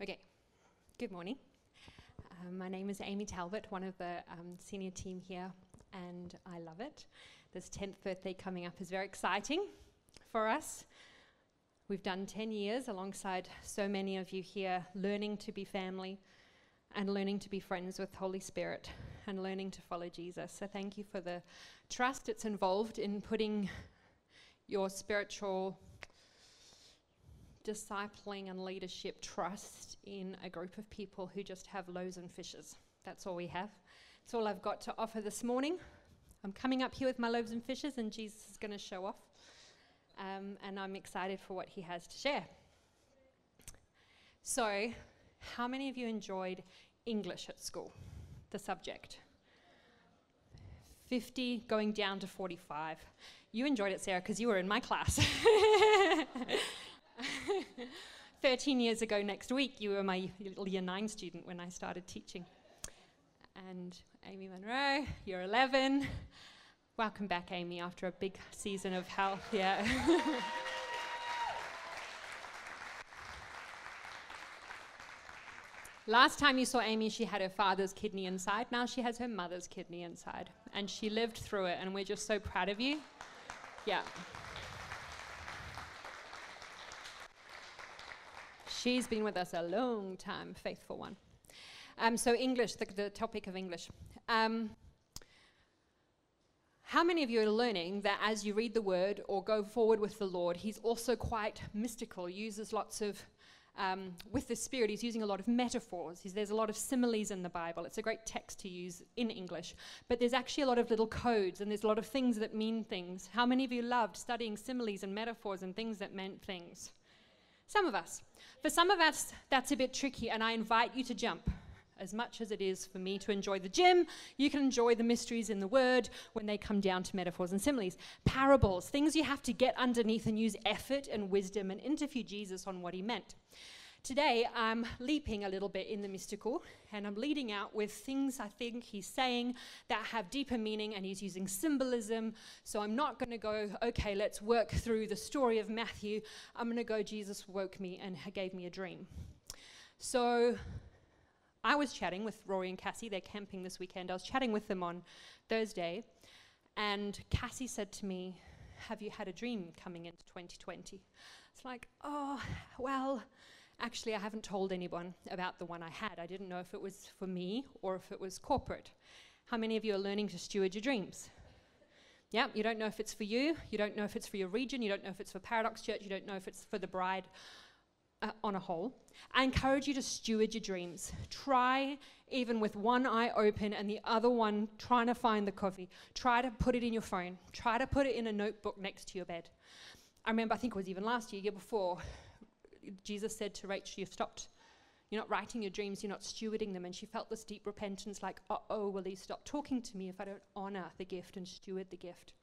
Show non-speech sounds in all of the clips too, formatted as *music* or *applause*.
Okay, good morning. Um, my name is Amy Talbot, one of the um, senior team here, and I love it. This 10th birthday coming up is very exciting for us. We've done 10 years alongside so many of you here, learning to be family and learning to be friends with Holy Spirit and learning to follow Jesus. So, thank you for the trust that's involved in putting your spiritual discipling and leadership trust in a group of people who just have loaves and fishes. That's all we have. That's all I've got to offer this morning. I'm coming up here with my loaves and fishes, and Jesus is going to show off. Um, and I'm excited for what he has to share. So, how many of you enjoyed English at school, the subject? 50 going down to 45. You enjoyed it, Sarah, because you were in my class. *laughs* *laughs* 13 years ago next week, you were my year nine student when I started teaching. And Amy Monroe, you're 11. Welcome back, Amy, after a big season of health. Yeah. *laughs* Last time you saw Amy, she had her father's kidney inside. Now she has her mother's kidney inside. And she lived through it, and we're just so proud of you. Yeah. She's been with us a long time, faithful one. Um, so, English, the, the, topic of English. Um, how many of you are learning that as you read the word or go forward with the Lord, He's also quite mystical, uses lots of, um, with the Spirit, He's using a lot of metaphors. He's, there's a lot of similes in the Bible. It's a great text to use in English. But there's actually a lot of little codes and there's a lot of things that mean things. How many of you loved studying similes and metaphors and things that meant things? Some of us. For some of us, that's a bit tricky, and I invite you to jump. As much as it is for me to enjoy the gym, you can enjoy the mysteries in the word when they come down to metaphors and similes. Parables, things you have to get underneath and use effort and wisdom and interview Jesus on what he meant. Today, I'm leaping a little bit in the mystical and I'm leading out with things I think he's saying that have deeper meaning and he's using symbolism. So I'm not going to go, okay, let's work through the story of Matthew. I'm going to go, Jesus woke me and gave me a dream. So I was chatting with Rory and Cassie. They're camping this weekend. I was chatting with them on Thursday and Cassie said to me, Have you had a dream coming into 2020? It's like, oh, well, Actually, I haven't told anyone about the one I had. I didn't know if it was for me or if it was corporate. How many of you are learning to steward your dreams? Yeah, you don't know if it's for you, you don't know if it's for your region, you don't know if it's for Paradox Church, you don't know if it's for the bride uh, on a whole. I encourage you to steward your dreams. Try, even with one eye open and the other one trying to find the coffee, try to put it in your phone, try to put it in a notebook next to your bed. I remember, I think it was even last year, year before, Jesus said to Rachel, You've stopped. You're not writing your dreams, you're not stewarding them. And she felt this deep repentance like, uh oh, will he stop talking to me if I don't honor the gift and steward the gift?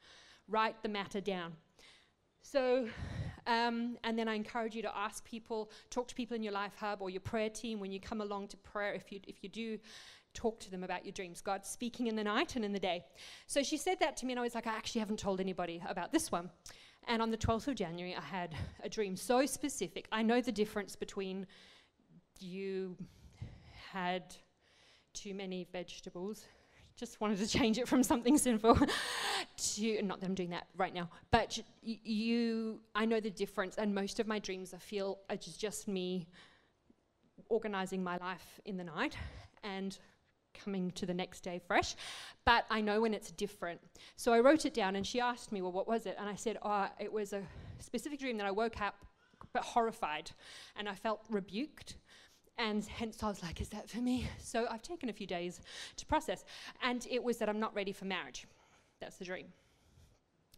Write the matter down. So, um, and then I encourage you to ask people, talk to people in your life hub or your prayer team when you come along to prayer. If you, if you do, talk to them about your dreams. God's speaking in the night and in the day. So she said that to me, and I was like, I actually haven't told anybody about this one. And on the 12th of January, I had a dream so specific. I know the difference between you had too many vegetables. Just wanted to *laughs* change it from something sinful to, not that I'm doing that right now, but you, I know the difference. And most of my dreams, I feel, are just me organizing my life in the night and coming to the next day fresh, but I know when it's different. So I wrote it down and she asked me, Well, what was it? And I said, Oh, it was a specific dream that I woke up but horrified and I felt rebuked. And hence I was like, Is that for me? So I've taken a few days to process. And it was that I'm not ready for marriage. That's the dream.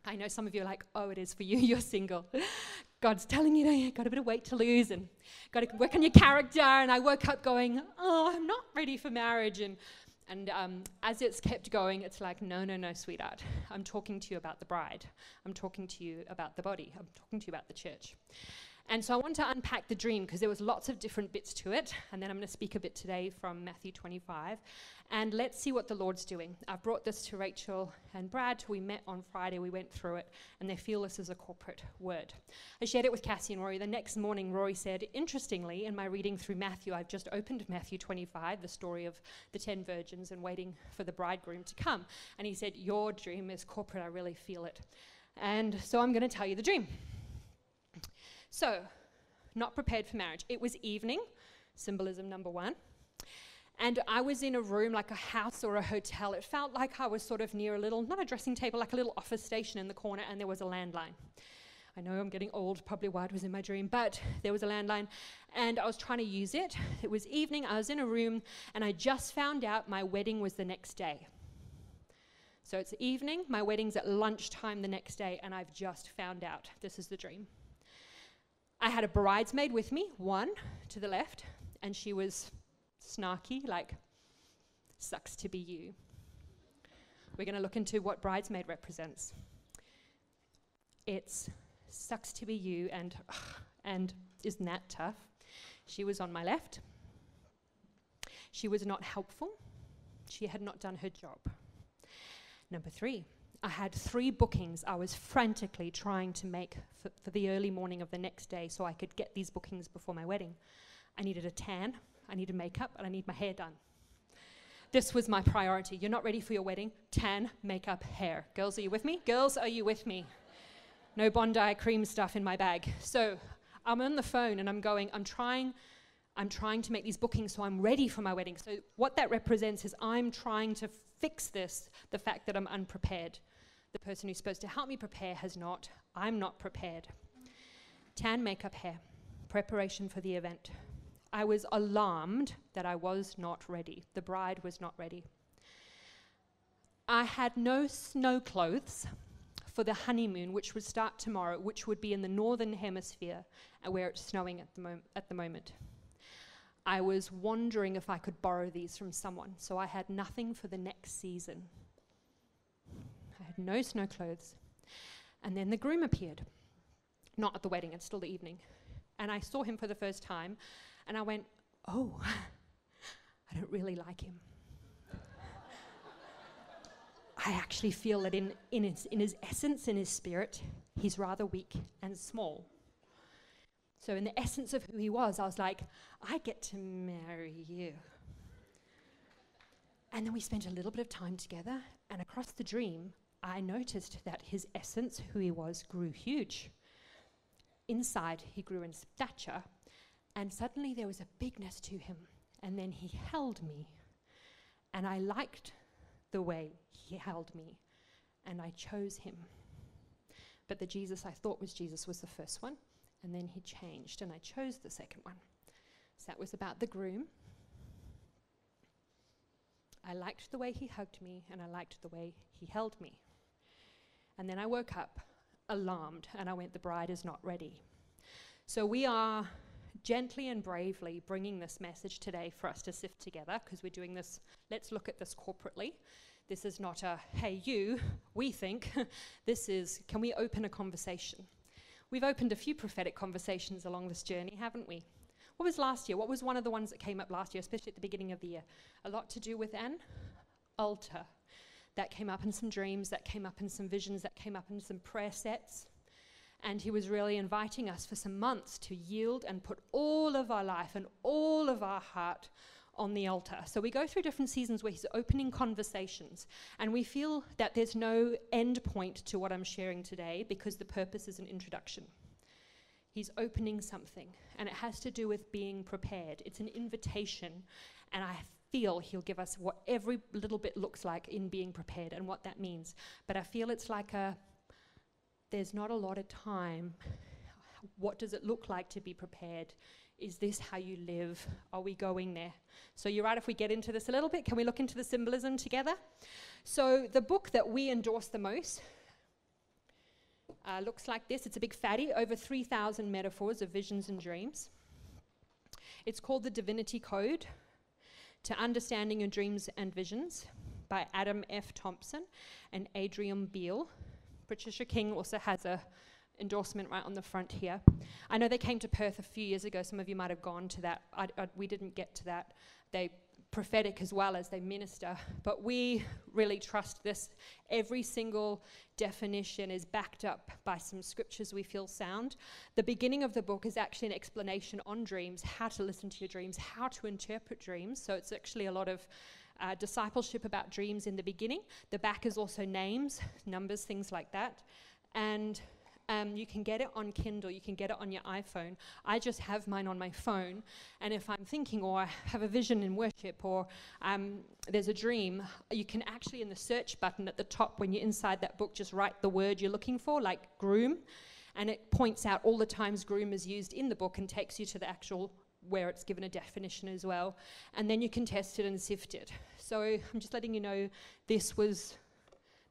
I know some of you are like, oh, it is for you, *laughs* you're single. God's telling you, you got a bit of weight to lose and got to work on your character. And I woke up going, oh, I'm not ready for marriage. And, and um, as it's kept going, it's like, no, no, no, sweetheart. I'm talking to you about the bride. I'm talking to you about the body. I'm talking to you about the church. And so I want to unpack the dream because there was lots of different bits to it. And then I'm going to speak a bit today from Matthew 25. And let's see what the Lord's doing. I've brought this to Rachel and Brad. We met on Friday, we went through it, and they feel this is a corporate word. I shared it with Cassie and Rory. The next morning, Rory said, Interestingly, in my reading through Matthew, I've just opened Matthew 25, the story of the 10 virgins and waiting for the bridegroom to come. And he said, Your dream is corporate. I really feel it. And so I'm going to tell you the dream. So, not prepared for marriage. It was evening, symbolism number one. And I was in a room like a house or a hotel. It felt like I was sort of near a little, not a dressing table, like a little office station in the corner, and there was a landline. I know I'm getting old, probably why it was in my dream, but there was a landline, and I was trying to use it. It was evening, I was in a room, and I just found out my wedding was the next day. So it's evening, my wedding's at lunchtime the next day, and I've just found out. This is the dream. I had a bridesmaid with me, one to the left, and she was snarky, like, sucks to be you. We're going to look into what bridesmaid represents. It's sucks to be you, and, and isn't that tough? She was on my left. She was not helpful. She had not done her job. Number three, I had three bookings I was frantically trying to make for, for, the early morning of the next day so I could get these bookings before my wedding. I needed a tan, I needed makeup, and I need my hair done. This was my priority. You're not ready for your wedding? Tan, makeup, hair. Girls, are you with me? Girls, are you with me? No Bondi cream stuff in my bag. So I'm on the phone and I'm going, I'm trying, I'm trying to make these bookings so I'm ready for my wedding. So what that represents is I'm trying to fix this, the fact that I'm unprepared. The person who's supposed to help me prepare has not. I'm not prepared. Tan makeup hair, preparation for the event. I was alarmed that I was not ready. The bride was not ready. I had no snow clothes for the honeymoon, which would start tomorrow, which would be in the northern hemisphere, uh, where it's snowing at the, mom- at the moment. I was wondering if I could borrow these from someone, so I had nothing for the next season. I had no snow clothes. And then the groom appeared. Not at the wedding, it's still the evening. And I saw him for the first time, and I went, Oh, *laughs* I don't really like him. I actually feel that in, in, his, in his essence, in his spirit, he's rather weak and small. So, in the essence of who he was, I was like, I get to marry you. And then we spent a little bit of time together, and across the dream, I noticed that his essence, who he was, grew huge. Inside, he grew in stature, and suddenly there was a bigness to him. And then he held me. And I liked the way he held me. And I chose him. But the Jesus I thought was Jesus was the first one. And then he changed, and I chose the second one. So that was about the groom. I liked the way he hugged me, and I liked the way he held me. And then I woke up alarmed, and I went, The bride is not ready. So we are gently and bravely bringing this message today for us to sift together because we're doing this, let's look at this corporately. This is not a, hey, you, we think. *laughs* this is, can we open a conversation? We've opened a few prophetic conversations along this journey, haven't we? What was last year? What was one of the ones that came up last year, especially at the beginning of the year? A lot to do with an altar. That came up in some dreams, that came up in some visions, that came up in some prayer sets. And he was really inviting us for some months to yield and put all of our life and all of our heart on the altar. So we go through different seasons where he's opening conversations, and we feel that there's no end point to what I'm sharing today because the purpose is an introduction. He's opening something, and it has to do with being prepared. It's an invitation, and I feel he'll give us what every little bit looks like in being prepared and what that means. But I feel it's like a there's not a lot of time. What does it look like to be prepared? Is this how you live? Are we going there? So, you're right if we get into this a little bit. Can we look into the symbolism together? So, the book that we endorse the most uh, looks like this. It's a big fatty, over 3,000 metaphors of visions and dreams. It's called The Divinity Code to Understanding Your Dreams and Visions by Adam F. Thompson and Adrian Beale. Patricia King also has a endorsement right on the front here. I know they came to Perth a few years ago. Some of you might have gone to that. I, I, we didn't get to that. They prophetic as well as they minister, but we really trust this. Every single definition is backed up by some scriptures we feel sound. The beginning of the book is actually an explanation on dreams, how to listen to your dreams, how to interpret dreams. So it's actually a lot of uh, discipleship about dreams in the beginning. The back is also names, *laughs* numbers, things like that. And um, you can get it on Kindle, you can get it on your iPhone. I just have mine on my phone, and if I'm thinking or I have a vision in worship or um, there's a dream, you can actually, in the search button at the top, when you're inside that book, just write the word you're looking for, like groom, and it points out all the times groom is used in the book and takes you to the actual where it's given a definition as well. And then you can test it and sift it. So I'm just letting you know this was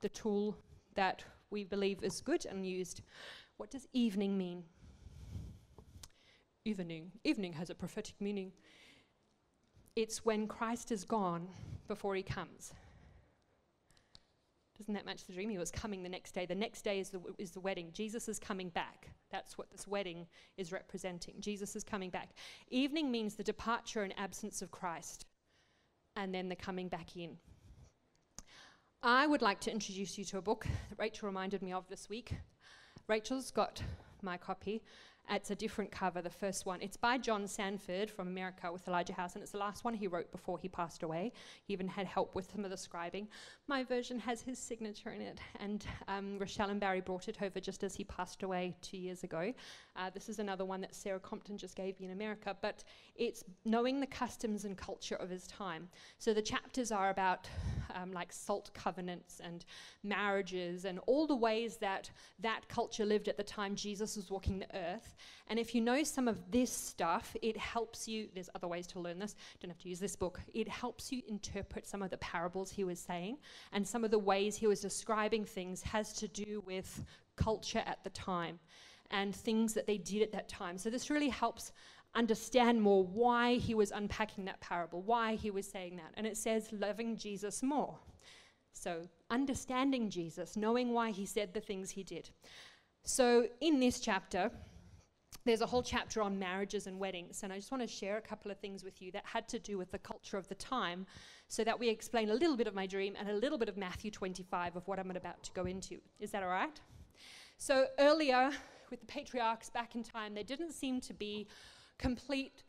the tool that we believe is good and used. What does evening mean? Evening. Evening has a prophetic meaning. It's when Christ is gone before he comes. Doesn't that match the dream? He was coming the next day. The next day is the, is the wedding. Jesus is coming back. That's what this wedding is representing. Jesus is coming back. Evening means the departure and absence of Christ, and then the coming back in. I would like to introduce you to a book that Rachel reminded me of this week. Rachel's got my copy. It's a different cover, the first one. It's by John Sandford from America with Elijah House, and it's the last one he wrote before he passed away. He even had help with some of the scribing. My version has his signature in it, and um, Rochelle and Barry brought it over just as he passed away two years ago. Uh, this is another one that Sarah Compton just gave me in America, but it's knowing the customs and culture of his time. So the chapters are about um, like salt covenants and marriages and all the ways that that culture lived at the time Jesus was walking the earth. And if you know some of this stuff, it helps you. There's other ways to learn this. Don't have to use this book. It helps you interpret some of the parables he was saying and some of the ways he was describing things has to do with culture at the time and things that they did at that time. So this really helps understand more why he was unpacking that parable, why he was saying that. And it says, loving Jesus more. So, understanding Jesus, knowing why he said the things he did. So, in this chapter, there's a whole chapter on marriages and weddings, and I just want to share a couple of things with you that had to do with the culture of the time so that we explain a little bit of my dream and a little bit of Matthew 25 of what I'm about to go into. Is that all right? So, earlier with the patriarchs back in time, there didn't seem to be complete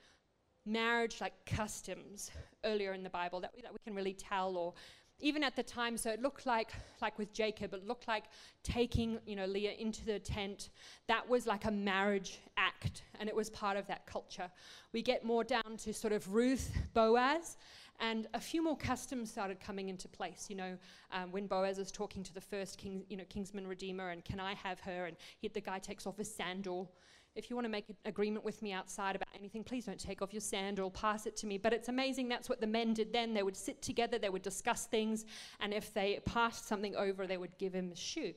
marriage like customs earlier in the Bible that we, that we can really tell or even at the time so it looked like like with jacob it looked like taking you know leah into the tent that was like a marriage act and it was part of that culture. We get more down to sort of ruth boaz and a few more customs started coming into place you know um, when boaz is talking to the first king you know kinsman redeemer and can i have her? And he, the guy takes off his sandal if you want to make an agreement with me outside about anything, please don't take off your sandal, pass it to me. But it's amazing that's what the men did then. They would sit together, they would discuss things, and if they passed something over, they would give him a shoe.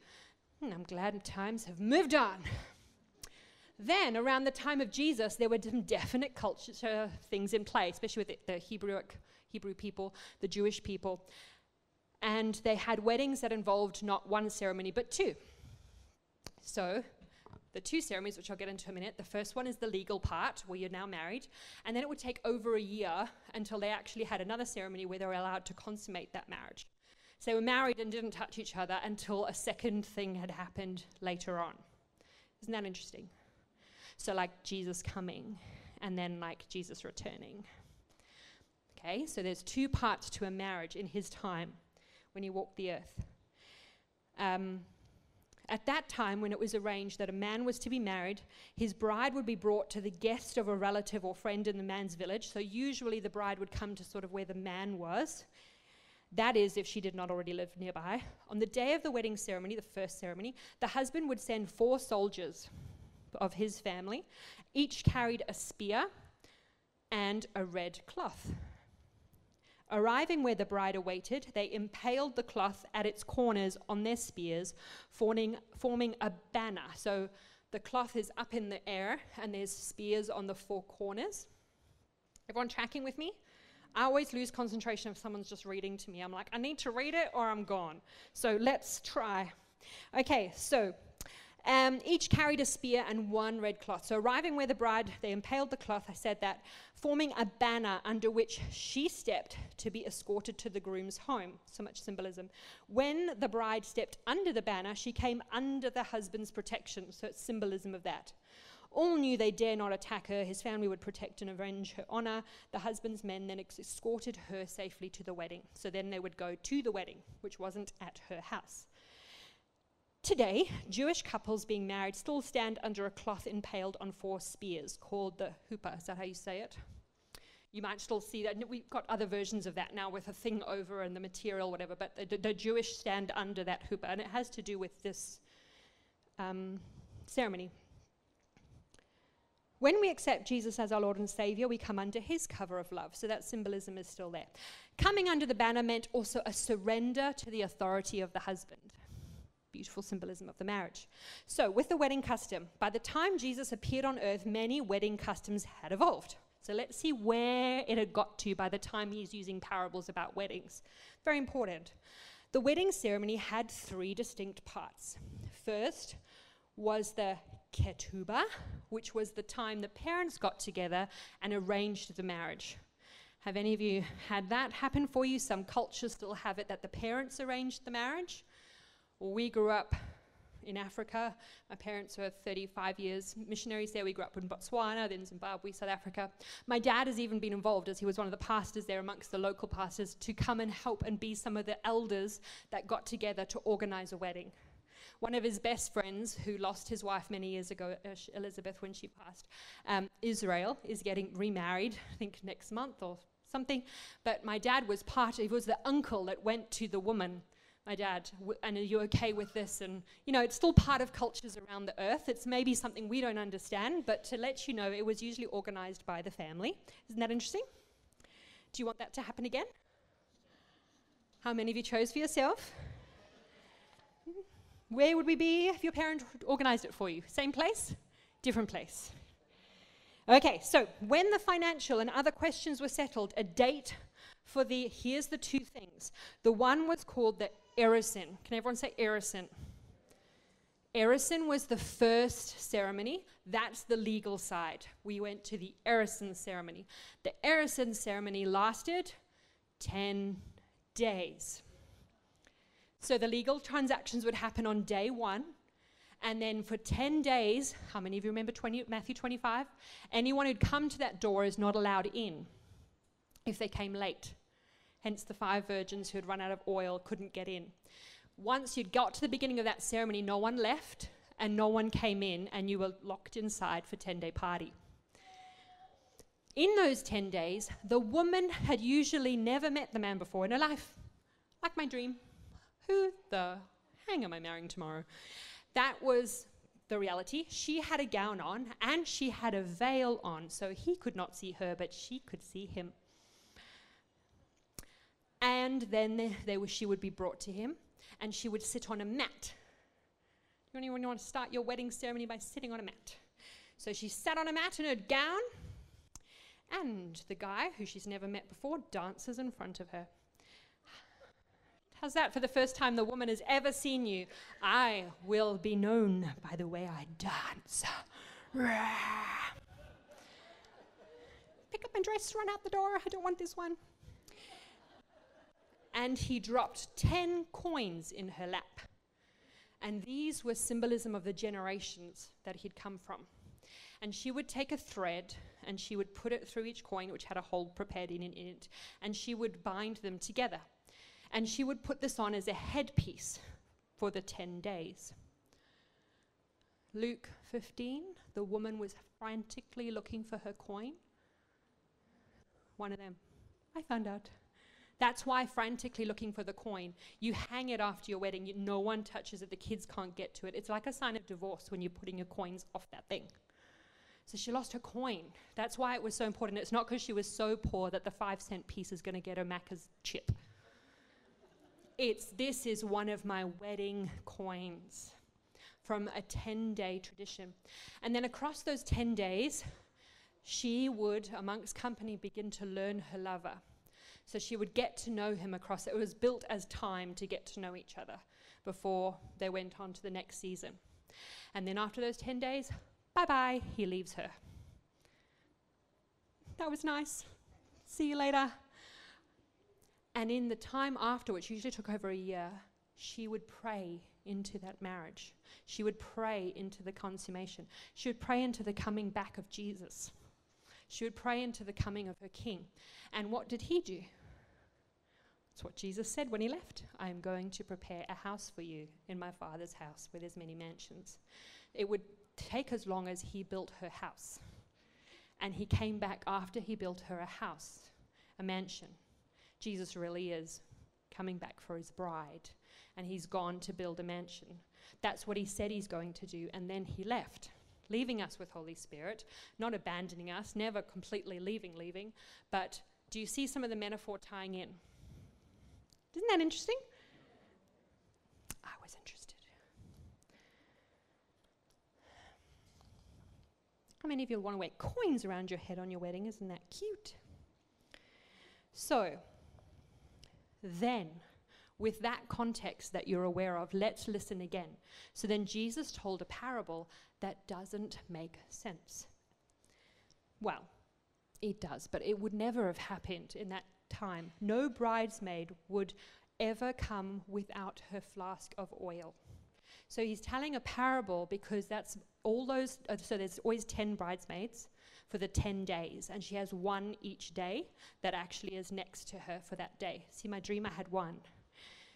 And hmm, I'm glad times have moved on. Then, around the time of Jesus, there were some definite culture things in play, especially with the, Hebrew people, the Jewish people. And they had weddings that involved not one ceremony, but two. So, the two ceremonies, which I'll get into in a minute. The first one is the legal part, where you're now married, and then it would take over a year until they actually had another ceremony where they were allowed to consummate that marriage. So they were married and didn't touch each other until a second thing had happened later on. Isn't that interesting? So, like Jesus coming, and then like Jesus returning. Okay, so there's two parts to a marriage in his time when he walked the earth. Um, at that time, when it was arranged that a man was to be married, his bride would be brought to the guest of a relative or friend in the man's village. So, usually, the bride would come to sort of where the man was. That is, if she did not already live nearby. On the day of the wedding ceremony, the first ceremony, the husband would send four soldiers of his family. Each carried a spear and a red cloth. Arriving where the bride awaited, they impaled the cloth at its corners on their spears, forming, forming a banner. So the cloth is up in the air, and there's spears on the four corners. Everyone tracking with me? I always lose concentration if someone's just reading to me. I'm like, I need to read it or I'm gone. So let's try. Okay, so Um, each carried a spear and one red cloth. So, arriving where the bride, they impaled the cloth, I said that, forming a banner under which she stepped to be escorted to the groom's home. So much symbolism. When the bride stepped under the banner, she came under the husband's protection. So, it's symbolism of that. All knew they dare not attack her. His family would protect and avenge her honor. The husband's men then escorted her safely to the wedding. So then they would go to the wedding, which wasn't at her house. Today, Jewish couples being married still stand under a cloth impaled on four spears called the huppah. Is that how you say it? You might still see that. We've got other versions of that now with a thing over and the material, whatever, but the, the Jewish stand under that huppah, and it has to do with this um, ceremony. When we accept Jesus as our Lord and Savior, we come under his cover of love. So that symbolism is still there. Coming under the banner meant also a surrender to the authority of the husband beautiful symbolism of the marriage. So, with the wedding custom, by the time Jesus appeared on earth, many wedding customs had evolved. So, let's see where it had got to by the time he's using parables about weddings. Very important. The wedding ceremony had three distinct parts. First was the ketubah, which was the time the parents got together and arranged the marriage. Have any of you had that happen for you? Some cultures still have it that the parents arranged the marriage. We grew up in Africa. My parents were 35 years missionaries there. We grew up in Botswana, then Zimbabwe, South Africa. My dad has even been involved as he was one of the pastors there amongst the local pastors to come and help and be some of the elders that got together to organize a wedding. One of his best friends, who lost his wife many years ago, Elizabeth, when she passed, um, Israel, is getting remarried, I think next month or something. But my dad was part, he was the uncle that went to the woman my dad, and are you okay with this? And, you know, it's still part of cultures around the earth. It's maybe something we don't understand, but to let you know, it was usually organized by the family. Isn't that interesting? Do you want that to happen again? How many of you chose for yourself? Where would we be if your parent organized it for you? Same place? Different place. Okay, so when the financial and other questions were settled, a date for the, here's the two things. The one was called the Erusin. Can everyone say Erusin? Erusin was the first ceremony. That's the legal side. We went to the Erusin ceremony. The Erusin ceremony lasted 10 days. So the legal transactions would happen on day one. And then for 10 days, how many of you remember 20, Matthew 25? Anyone who'd come to that door is not allowed in if they came late. Hence, the five virgins who had run out of oil couldn't get in. Once you'd got to the beginning of that ceremony, no one left and no one came in, and you were locked inside for 10 day party. In those 10 days, the woman had usually never met the man before in her life. Like my dream. Who the hang am I marrying tomorrow? That was the reality. She had a gown on and she had a veil on, so he could not see her, but she could see him and then she would be brought to him, and she would sit on a mat. Do you anyone want to start your wedding ceremony by sitting on a mat? So she sat on a mat in her gown, and the guy, who she's never met before, dances in front of her. How's that for the first time the woman has ever seen you? I will be known by the way I dance. Pick up my dress, run out the door. I don't want this one and he dropped 10 coins in her lap. And these were symbolism of the generations that he'd come from. And she would take a thread and she would put it through each coin, which had a hole prepared in, it, and she would bind them together. And she would put this on as a headpiece for the 10 days. Luke 15, the woman was frantically looking for her coin. One of them. I found out. That's why frantically looking for the coin. You hang it after your wedding. You, no one touches it. The kids can't get to it. It's like a sign of divorce when you're putting your coins off that thing. So she lost her coin. That's why it was so important. It's not because she was so poor that the five cent piece is going to get her Macca's chip. It's this is one of my wedding coins from a 10 day tradition. And then across those 10 days, she would, amongst company, begin to learn her lover. So she would get to know him across it. was built as time to get to know each other before they went on to the next season. And then after those 10 days, bye bye, he leaves her. That was nice. See you later. And in the time after, which usually took over a year, she would pray into that marriage. She would pray into the consummation. She would pray into the coming back of Jesus. She would pray into the coming of her king. And what did he do? What Jesus said when he left. I am going to prepare a house for you in my Father's house where there's many mansions. It would take as long as he built her house. And he came back after he built her a house, a mansion. Jesus really is coming back for his bride, and he's gone to build a mansion. That's what he said he's going to do, and then he left, leaving us with Holy Spirit, not abandoning us, never completely leaving, leaving. But do you see some of the metaphor tying in? Isn't that interesting? I was interested. How many of you want to wear coins around your head on your wedding? Isn't that cute? So, then, with that context that you're aware of, let's listen again. So then Jesus told a parable that doesn't make sense. Well, it does, but it would never have happened in that time. No bridesmaid would ever come without her flask of oil. So he's telling a parable because that's all those, uh, so there's always 10 bridesmaids for the 10 days, and she has one each day that actually is next to her for that day. See, my dream, I had one.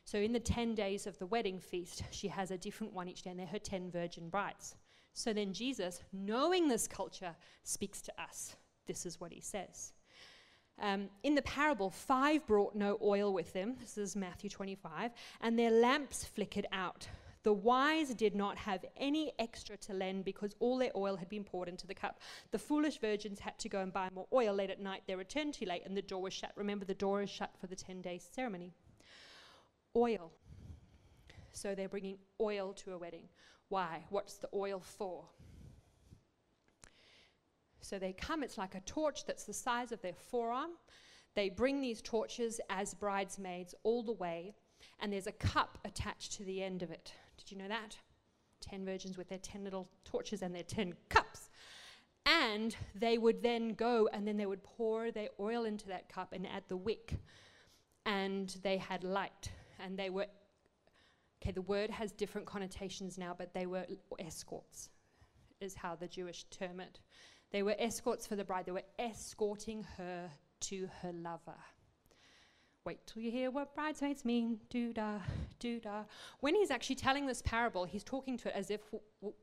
So in the 10 days of the wedding feast, she has a different one each day, and they're her 10 virgin brides. So then Jesus, knowing this culture, speaks to us. This is what he says. Um, in the parable, five brought no oil with them. This is Matthew 25. And their lamps flickered out. The wise did not have any extra to lend because all their oil had been poured into the cup. The foolish virgins had to go and buy more oil late at night. They returned too late and the door was shut. Remember, the door is shut for the 10 day ceremony. Oil. So they're bringing oil to a wedding. Why? What's the oil for? So they come, it's like a torch that's the size of their forearm. They bring these torches as bridesmaids all the way, and there's a cup attached to the end of it. Did you know that? Ten virgins with their ten little torches and their ten cups. And they would then go and then they would pour their oil into that cup and add the wick. And they had light. And they were, okay, the word has different connotations now, but they were escorts, is how the Jewish term it. They were escorts for the bride, they were escorting her to her lover. Wait till you hear what bridesmaids mean. Do da, do da. When he's actually telling this parable, he's talking to it as if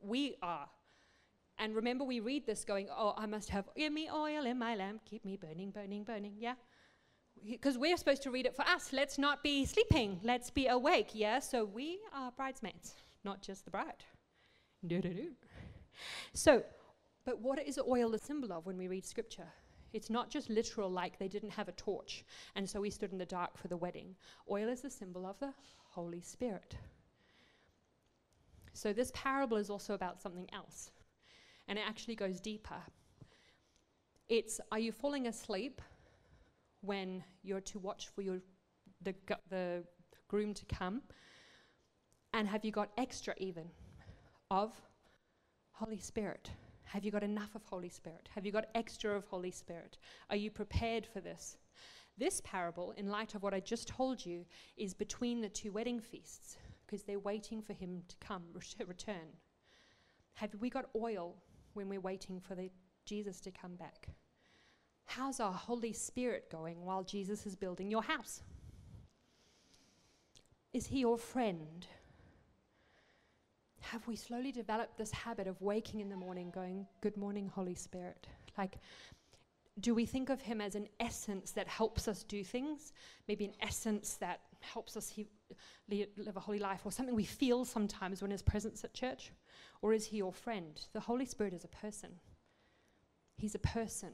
we are. And remember, we read this going, Oh, I must have give me oil in my lamp, keep me burning, burning, burning. Yeah? Because we're supposed to read it for us. Let's not be sleeping, let's be awake. Yeah? So we are bridesmaids, not just the bride. Do, do, do. So, but what is oil a symbol of when we read scripture? It's not just literal, like they didn't have a torch, and so we stood in the dark for the wedding. Oil is a symbol of the Holy Spirit. So this parable is also about something else, and it actually goes deeper. It's are you falling asleep when you're to watch for your the, the groom to come? And have you got extra even of Holy Spirit? Have you got enough of Holy Spirit? Have you got extra of Holy Spirit? Are you prepared for this? This parable, in light of what I just told you, is between the two wedding feasts because they're waiting for him to come, *laughs* ret- return. Have we got oil when we're waiting for the Jesus to come back? How's our Holy Spirit going while Jesus is building your house? Is he your friend? Have we slowly developed this habit of waking in the morning going, Good morning, Holy Spirit? Like, do we think of Him as an essence that helps us do things? Maybe an essence that helps us he- li- live a holy life, or something we feel sometimes when His presence at church? Or is He your friend? The Holy Spirit is a person. He's a person.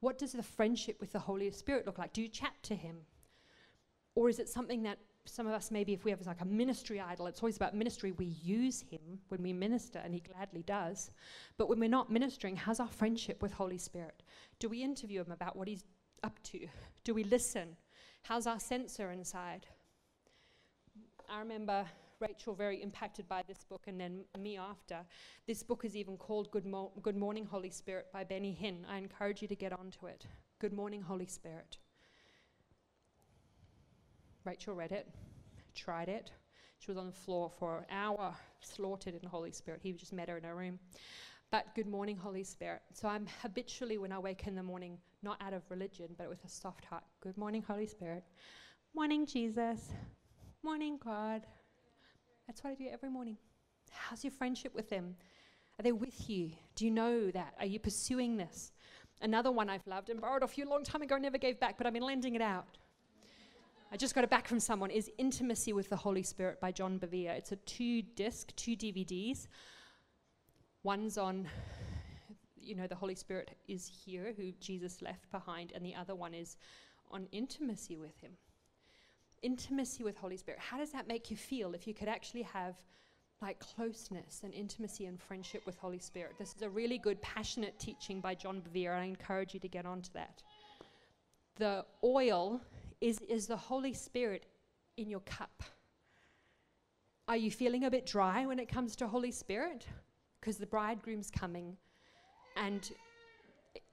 What does the friendship with the Holy Spirit look like? Do you chat to Him? Or is it something that some of us maybe if we have like a ministry idol it's always about ministry we use him when we minister and he gladly does but when we're not ministering how's our friendship with holy spirit do we interview him about what he's up to do we listen how's our sensor inside i remember Rachel very impacted by this book, and then me after. This book is even called Good, Mo- Good Morning, Holy Spirit by Benny Hinn. I encourage you to get onto it. Good Morning, Holy Spirit. Rachel read it, tried it. She was on the floor for an hour, slaughtered in the Holy Spirit. He just met her in her room. But good morning, Holy Spirit. So I'm habitually, when I wake in the morning, not out of religion, but with a soft heart. Good morning, Holy Spirit. Morning, Jesus. Morning, God. That's what I do every morning. How's your friendship with them? Are they with you? Do you know that? Are you pursuing this? Another one I've loved and borrowed off you a long time ago, never gave back, but I've been lending it out. I just got it back from someone, is Intimacy with the Holy Spirit by John Bevere. It's a two disc, two DVDs. One's on, you know, the Holy Spirit is here, who Jesus left behind, and the other one is on intimacy with Him. Intimacy with Holy Spirit. How does that make you feel if you could actually have like closeness and intimacy and friendship with Holy Spirit? This is a really good, passionate teaching by John Bevere. I encourage you to get onto that. The oil is, is the Holy Spirit in your cup? Are you feeling a bit dry when it comes to Holy Spirit? Because the bridegroom's coming and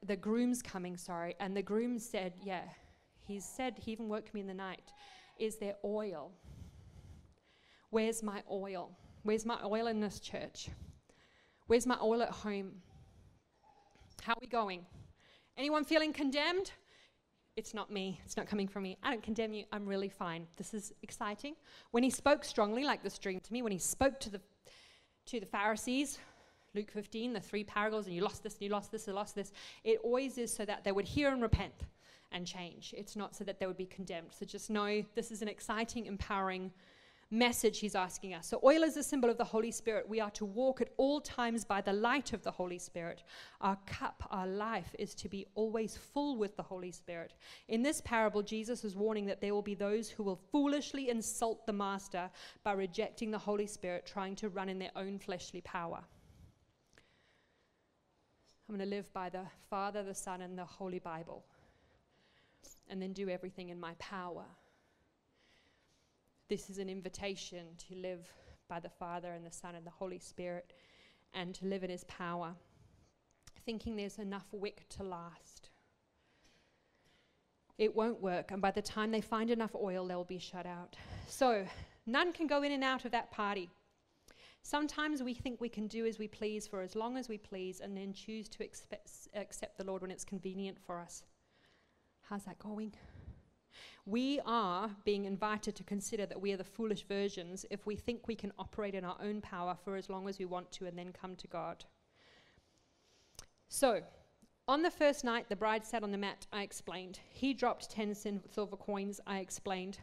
the groom's coming, sorry, and the groom said, Yeah, he said, he even woke me in the night, Is there oil? Where's my oil? Where's my oil in this church? Where's my oil at home? How are we going? Anyone feeling condemned? It's not me. It's not coming from me. I don't condemn you. I'm really fine. This is exciting. When he spoke strongly, like this dream to me, when he spoke to the to the Pharisees, Luke 15, the three parables, and you lost this, and you lost this, and you lost this, it always is so that they would hear and repent and change. It's not so that they would be condemned. So just know this is an exciting, empowering message he's asking us. So, oil is a symbol of the Holy Spirit. We are to walk at all times by the light of the Holy Spirit. Our cup, our life is to be always full with the Holy Spirit. In this parable, Jesus is warning that there will be those who will foolishly insult the Master by rejecting the Holy Spirit, trying to run in their own fleshly power. I'm going to live by the Father, the Son, and the Holy Bible, and then do everything in my power. This is an invitation to live by the Father and the Son and the Holy Spirit and to live in His power, thinking there's enough wick to last. It won't work, and by the time they find enough oil, they'll be shut out. So, none can go in and out of that party. Sometimes we think we can do as we please for as long as we please and then choose to accept the Lord when it's convenient for us. How's that going? We are being invited to consider that we are the foolish versions if we think we can operate in our own power for as long as we want to and then come to God. So, on the first night, the bride sat on the mat, I explained. He dropped 10 silver coins, I explained.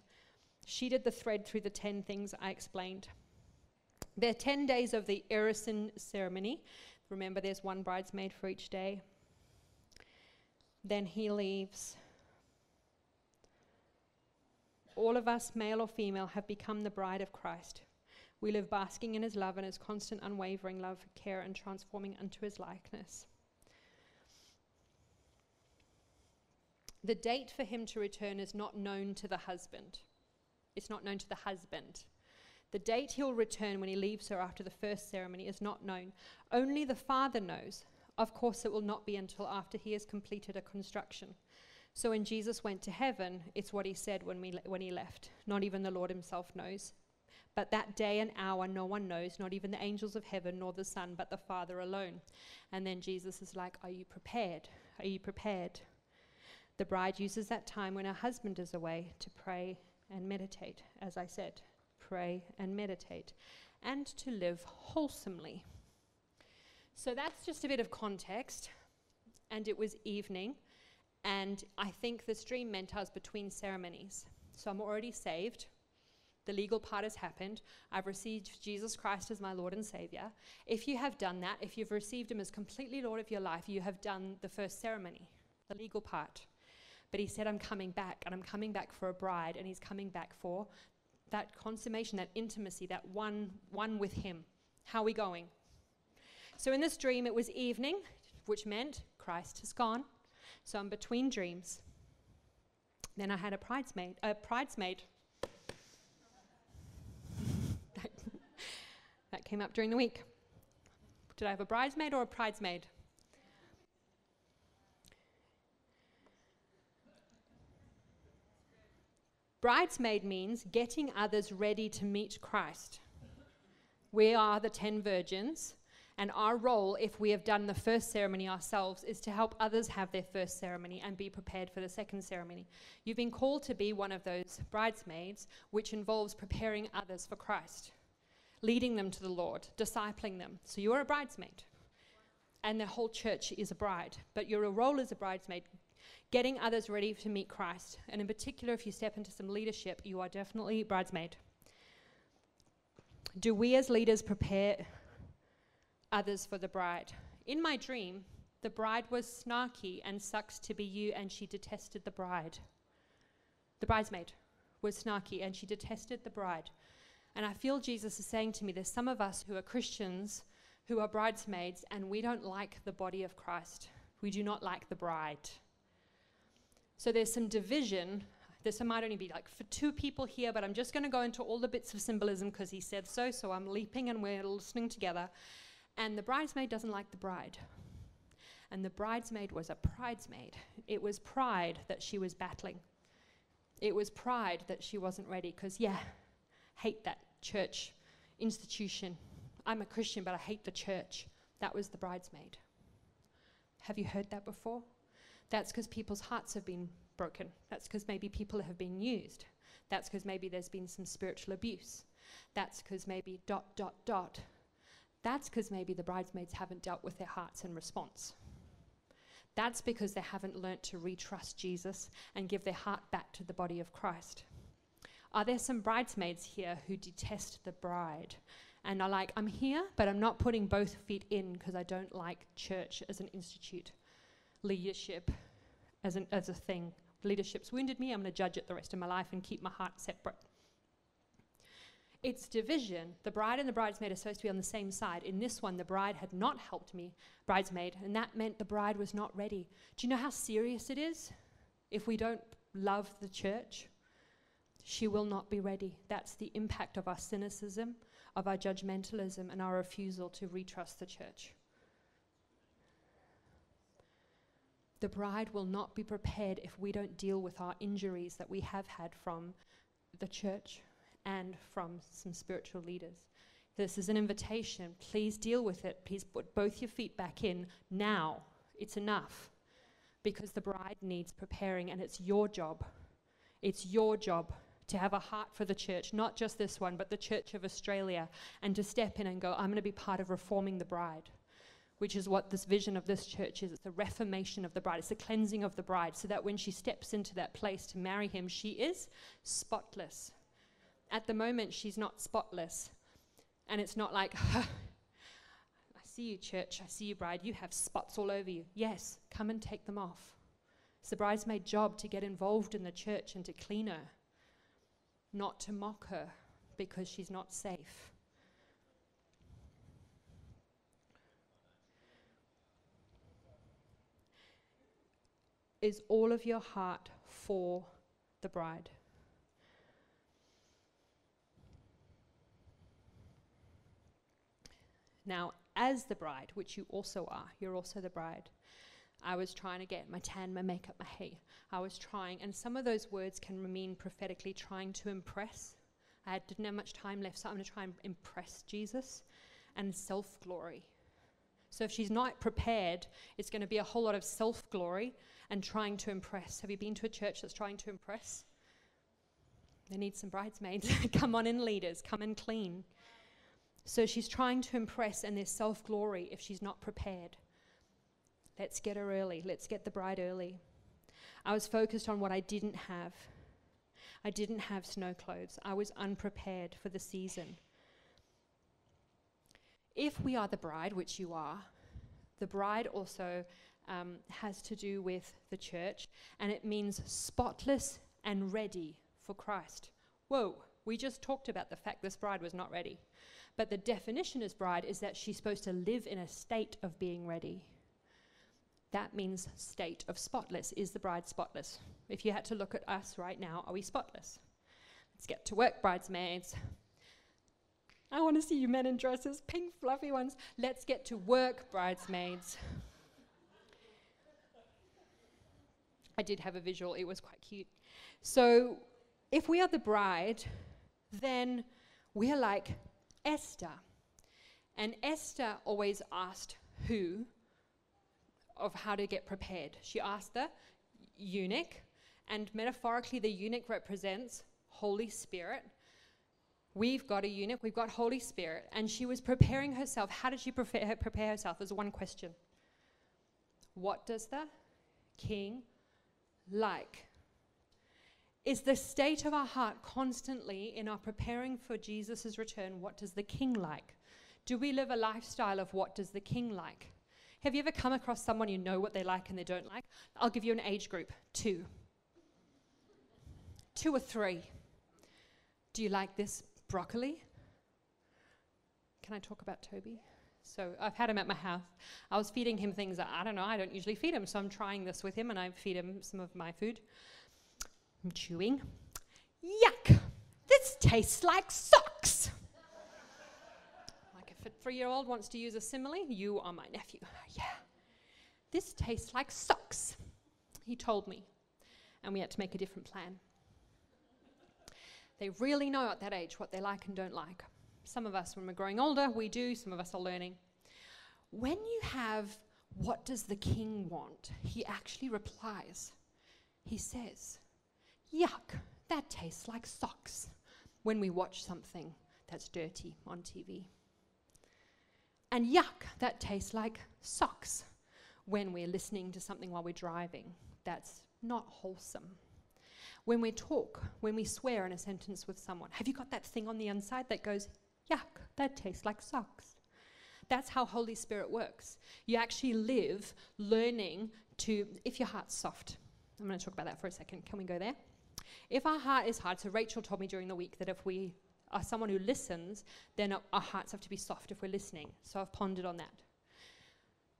She did the thread through the 10 things, I explained. There are 10 days of the Erusin ceremony. Remember, there's one bridesmaid for each day. Then he leaves all of us, male or female, have become the bride of Christ. We live basking in his love and his constant, unwavering love, care, and transforming into his likeness. The date for him to return is not known to the husband. It's not known to the husband. The date he'll return when he leaves her after the first ceremony is not known. Only the father knows. Of course, it will not be until after he has completed a construction. So when Jesus went to heaven, it's what he said when, we, when he left. Not even the Lord himself knows. But that day and hour no one knows, not even the angels of heaven nor the Son, but the Father alone. And then Jesus is like, Are you prepared? Are you prepared? The bride uses that time when her husband is away to pray and meditate, as I said, pray and meditate, and to live wholesomely. So that's just a bit of context. And it was evening. And I think this dream meant I was between ceremonies. So I'm already saved. The legal part has happened. I've received Jesus Christ as my Lord and Savior. If you have done that, if you've received Him as completely Lord of your life, you have done the first ceremony, the legal part. But He said, I'm coming back, and I'm coming back for a bride, and He's coming back for that consummation, that intimacy, that one, one with Him. How are we going? So in this dream, it was evening, which meant Christ has gone. So I'm between dreams. Then I had a bridesmaid, a bridesmaid. that came up during the week. Did I have a bridesmaid or a bridesmaid? Bridesmaid means getting others ready to meet Christ. We are the ten virgins, and our role, if we have done the first ceremony ourselves, is to help others have their first ceremony and be prepared for the second ceremony. You've been called to be one of those bridesmaids, which involves preparing others for Christ, leading them to the Lord, discipling them. So you're a bridesmaid, and the whole church is a bride, but your role as a bridesmaid getting others ready to meet Christ. And in particular, if you step into some leadership, you are definitely bridesmaid. Do we as leaders prepare others for the bride? In my dream, the bride was snarky and sucks to be you, and she detested the bride. The bridesmaid was snarky and she detested the bride. And I feel Jesus is saying to me there's some of us who are Christians who are bridesmaids, and we don't like the body of Christ. We do not like the bride. So there's some division. This might only be like for two people here, but I'm just going to go into all the bits of symbolism because he said so. So I'm leaping and we're listening together. And the bridesmaid doesn't like the bride. And the bridesmaid was a bridesmaid. It was pride that she was battling. It was pride that she wasn't ready because, yeah, hate that church institution. I'm a Christian, but I hate the church. That was the bridesmaid. Have you heard that before? That's because people's hearts have been broken. That's because maybe people have been used. That's because maybe there's been some spiritual abuse. That's because maybe dot, dot, dot. That's because maybe the bridesmaids haven't dealt with their hearts in response. That's because they haven't learnt to retrust Jesus and give their heart back to the body of Christ. Are there some bridesmaids here who detest the bride and are like, I'm here, but I'm not putting both feet in because I don't like church as an institute? leadership as, an, as a thing. Leadership's wounded me, I'm going to judge it the rest of my life and keep my heart separate. It's division. The bride and the bridesmaid are supposed to be on the same side. In this one, the bride had not helped me, bridesmaid, and that meant the bride was not ready. Do you know how serious it is if we don't love the church? She will not be ready. That's the impact of our cynicism, of our judgmentalism, and our refusal to retrust the church. The bride will not be prepared if we don't deal with our injuries that we have had from the church and from some spiritual leaders. This is an invitation. Please deal with it. Please put both your feet back in now. It's enough. Because the bride needs preparing, and it's your job. It's your job to have a heart for the church, not just this one, but the Church of Australia, and to step in and go, I'm going to be part of reforming the bride which is what this vision of this church is. It's the reformation of the bride, it's the cleansing of the bride, so that when she steps into that place to marry him, she is spotless. At the moment, she's not spotless. And it's not like, I see you, church, I see you, bride, you have spots all over you. Yes, come and take them off. It's the bridesmaid job to get involved in the church and to clean her, not to mock her because she's not safe. is all of your heart for the bride? Now, as the bride, which you also are, you're also the bride. I was trying to get my tan, my makeup, my hair. I was trying, and some of those words can mean prophetically trying to impress. I didn't have much time left, so I'm going to try and impress Jesus and self glory. So if she's not prepared, it's going to be a whole lot of self glory and trying to impress. Have you been to a church that's trying to impress? They need some bridesmaids. *laughs* come on in, leaders. Come and clean. So she's trying to impress, and there's self glory if she's not prepared. Let's get her early. Let's get the bride early. I was focused on what I didn't have. I didn't have snow clothes. I was unprepared for the season. If we are the bride, which you are, the bride also um, has to do with the church, and it means spotless and ready for Christ. Whoa, we just talked about the fact this bride was not ready. But the definition as bride is that she's supposed to live in a state of being ready. That means state of spotless. Is the bride spotless? If you had to look at us right now, are we spotless? Let's get to work, bridesmaids. I want to see you men in dresses, pink fluffy ones. Let's get to work, bridesmaids. I did have a visual, it was quite cute. So, if we are the bride, then we're like Esther. And Esther always asked who of how to get prepared. She asked the eunuch, and metaphorically, the eunuch represents Holy Spirit. We've got a eunuch, we've got Holy Spirit, and she was preparing herself. How did she prepare, herself? There's one question What does the king like? Is the state of our heart constantly in our preparing for Jesus' return? What does the king like? Do we live a lifestyle of what does the king like? Have you ever come across someone you know what they like and they don't like? I'll give you an age group two. Two or three. Do you like this broccoli? Can I talk about Toby? So I've had him at my house. I was feeding him things that I don't know, I don't usually feed him, so I'm trying this with him and I feed him some of my food. I'm chewing. Yuck! This tastes like socks! like if a three year old wants to use a simile, you are my nephew. Yeah. This tastes like socks, he told me. And we had to make a different plan. They really know at that age what they like and don't like. Some of us, when we're growing older, we do, some of us are learning. When you have, what does the king want? He actually replies. He says, Yuck, that tastes like socks when we watch something that's dirty on TV. And yuck, that tastes like socks when we're listening to something while we're driving. That's not wholesome. When we talk, when we swear in a sentence with someone, have you got that thing on the inside that goes, yuck, that tastes like socks? That's how Holy Spirit works. You actually live learning to, if your heart's soft. I'm going to talk about that for a second. Can we go there? If our heart is hard, so Rachel told me during the week that if we are someone who listens, then our hearts have to be soft if we're listening. So I've pondered on that.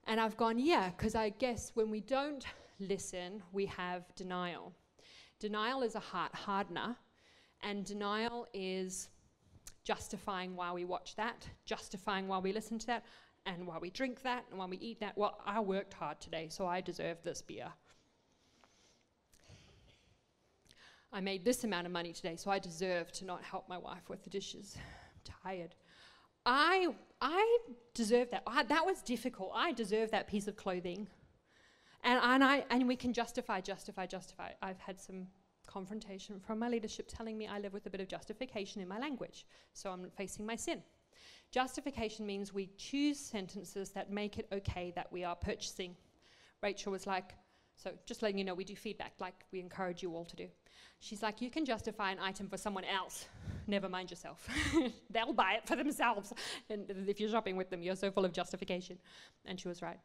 And I've gone, yeah, because I guess when we don't listen, we have denial. Denial is a heart hardener, and denial is justifying why we watch that, justifying why we listen to that, and why we drink that, and why we eat that. Well, I worked hard today, so I deserve this beer. I made this amount of money today, so I deserve to not help my wife with the dishes. I'm tired. I, I deserve that. I, that was difficult. I deserve that piece of clothing. And, and, I, and we can justify, justify, justify. I've had some confrontation from my leadership telling me I live with a bit of justification in my language, so I'm facing my sin. Justification means we choose sentences that make it okay that we are purchasing. Rachel was like, so just letting you know, we do feedback like we encourage you all to do. She's like, you can justify an item for someone else. Never mind yourself. *laughs* They'll buy it for themselves. And if you're shopping with them, you're so full of justification. And she was right.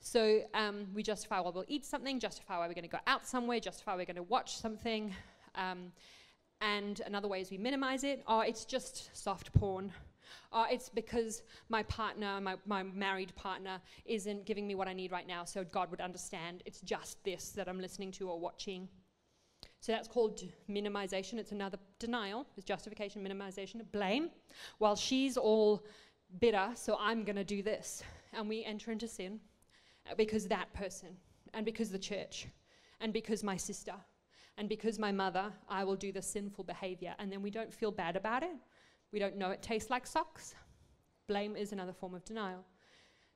So um, we justify why we'll eat something, justify why we're going to go out somewhere, justify we're going to watch something. Um, and another way is we minimize it. Oh, it's just soft porn. Oh, it's because my partner, my, my married partner, isn't giving me what I need right now, so God would understand. It's just this that I'm listening to or watching. So that's called minimization. It's another denial, it's justification, minimization, blame. While she's all bitter, so I'm going to do this. And we enter into sin uh, because that person, and because the church, and because my sister, and because my mother, I will do the sinful behavior. And then we don't feel bad about it. We don't know it tastes like socks. Blame is another form of denial.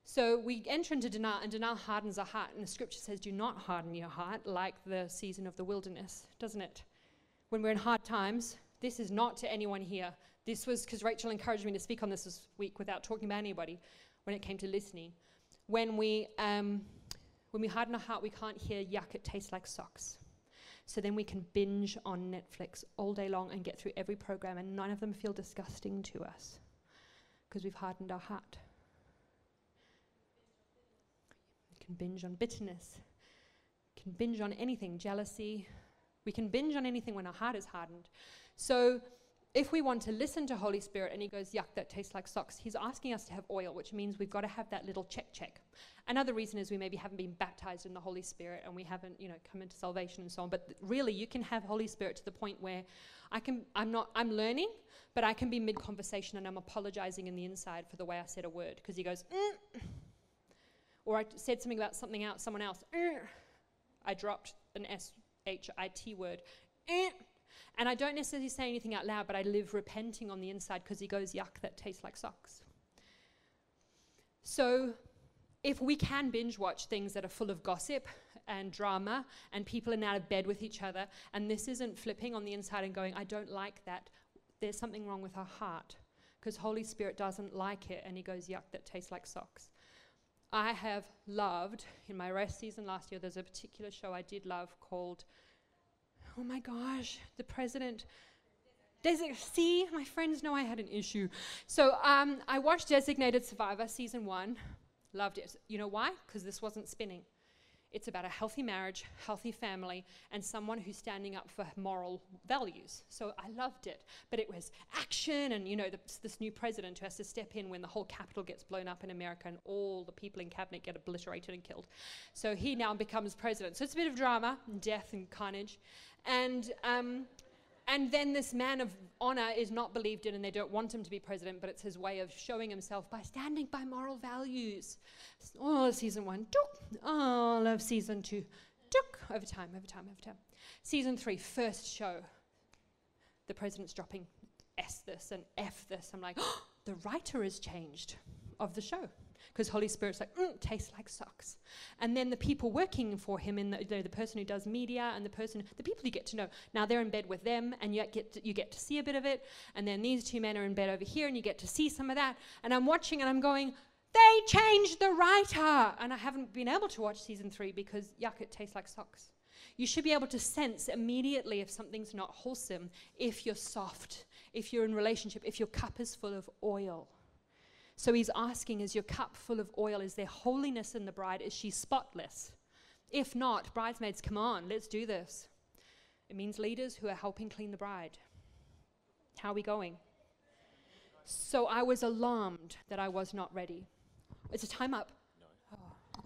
So we enter into denial, and denial hardens our heart. And the scripture says, Do not harden your heart like the season of the wilderness, doesn't it? When we're in hard times, this is not to anyone here. This was because Rachel encouraged me to speak on this this week without talking about anybody when it came to listening. When we, um, when we harden our heart, we can't hear, yuck, it tastes like socks. So then we can binge on Netflix all day long and get through every program, and none of them feel disgusting to us because we've hardened our heart. We can binge on bitterness, we can binge on anything, jealousy. We can binge on anything when our heart is hardened. So if we want to listen to Holy Spirit and he goes, yuck, that tastes like socks, he's asking us to have oil, which means we've got to have that little check check. Another reason is we maybe haven't been baptized in the Holy Spirit and we haven't, you know, come into salvation and so on. But th- really, you can have Holy Spirit to the point where I can, I'm not, I'm learning, but I can be mid conversation and I'm apologizing in the inside for the way I said a word because he goes, mm. or I said something about something else, someone else, mm. I dropped an S H I T word. Mm. And I don't necessarily say anything out loud, but I live repenting on the inside because he goes, yuck, that tastes like socks. So if we can binge watch things that are full of gossip and drama and people are out of bed with each other, and this isn't flipping on the inside and going, I don't like that, there's something wrong with our heart because Holy Spirit doesn't like it and he goes, yuck, that tastes like socks. I have loved, in my rest season last year, there's a particular show I did love called oh my gosh, the president. Desi- see, my friends know I had an issue. So um, I watched Designated Survivor season one, loved it. You know why? Because this wasn't spinning. It's about a healthy marriage, healthy family, and someone who's standing up for moral values. So I loved it. But it was action, and you know, the, this new president who has to step in when the whole capital gets blown up in America and all the people in cabinet get obliterated and killed. So he now becomes president. So it's a bit of drama, and death, and carnage. And, um, and then this man of honor is not believed in, and they don't want him to be president, but it's his way of showing himself by standing by moral values. All of season one, dook, all of season two, dook, over time, over time, over time. Season three, first show, the president's dropping S this and F this. I'm like, *gasps* the writer has changed of the show because Holy Spirit's like, mm, tastes like socks. And then the people working for him, in the, the, person who does media and the person, the people you get to know, now they're in bed with them and you get, to, you get to see a bit of it. And then these two men are in bed over here and you get to see some of that. And I'm watching and I'm going, they changed the writer. And I haven't been able to watch season three because, yuck, it tastes like socks. You should be able to sense immediately if something's not wholesome, if you're soft, if you're in relationship, if your cup is full of oil. So he's asking, Is your cup full of oil? Is there holiness in the bride? Is she spotless? If not, bridesmaids, come on, let's do this. It means leaders who are helping clean the bride. How are we going? So I was alarmed that I was not ready. Is a time up? No. Oh.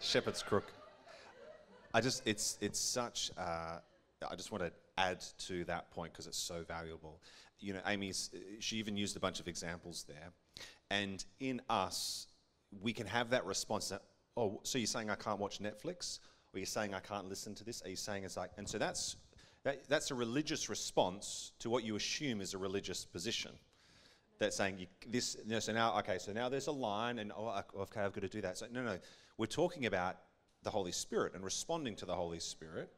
Shepherd's crook. I just, it's, it's such, uh, I just want to add to that point because it's so valuable. You know, Amy's, she even used a bunch of examples there. And in us, we can have that response that, oh, so you're saying I can't watch Netflix? Or you're saying I can't listen to this? Are you saying it's like, and so that's, that, that's a religious response to what you assume is a religious position. That's saying you, this, you know, so now, okay, so now there's a line, and oh, okay, I've got to do that. So, no, no, we're talking about the Holy Spirit and responding to the Holy Spirit.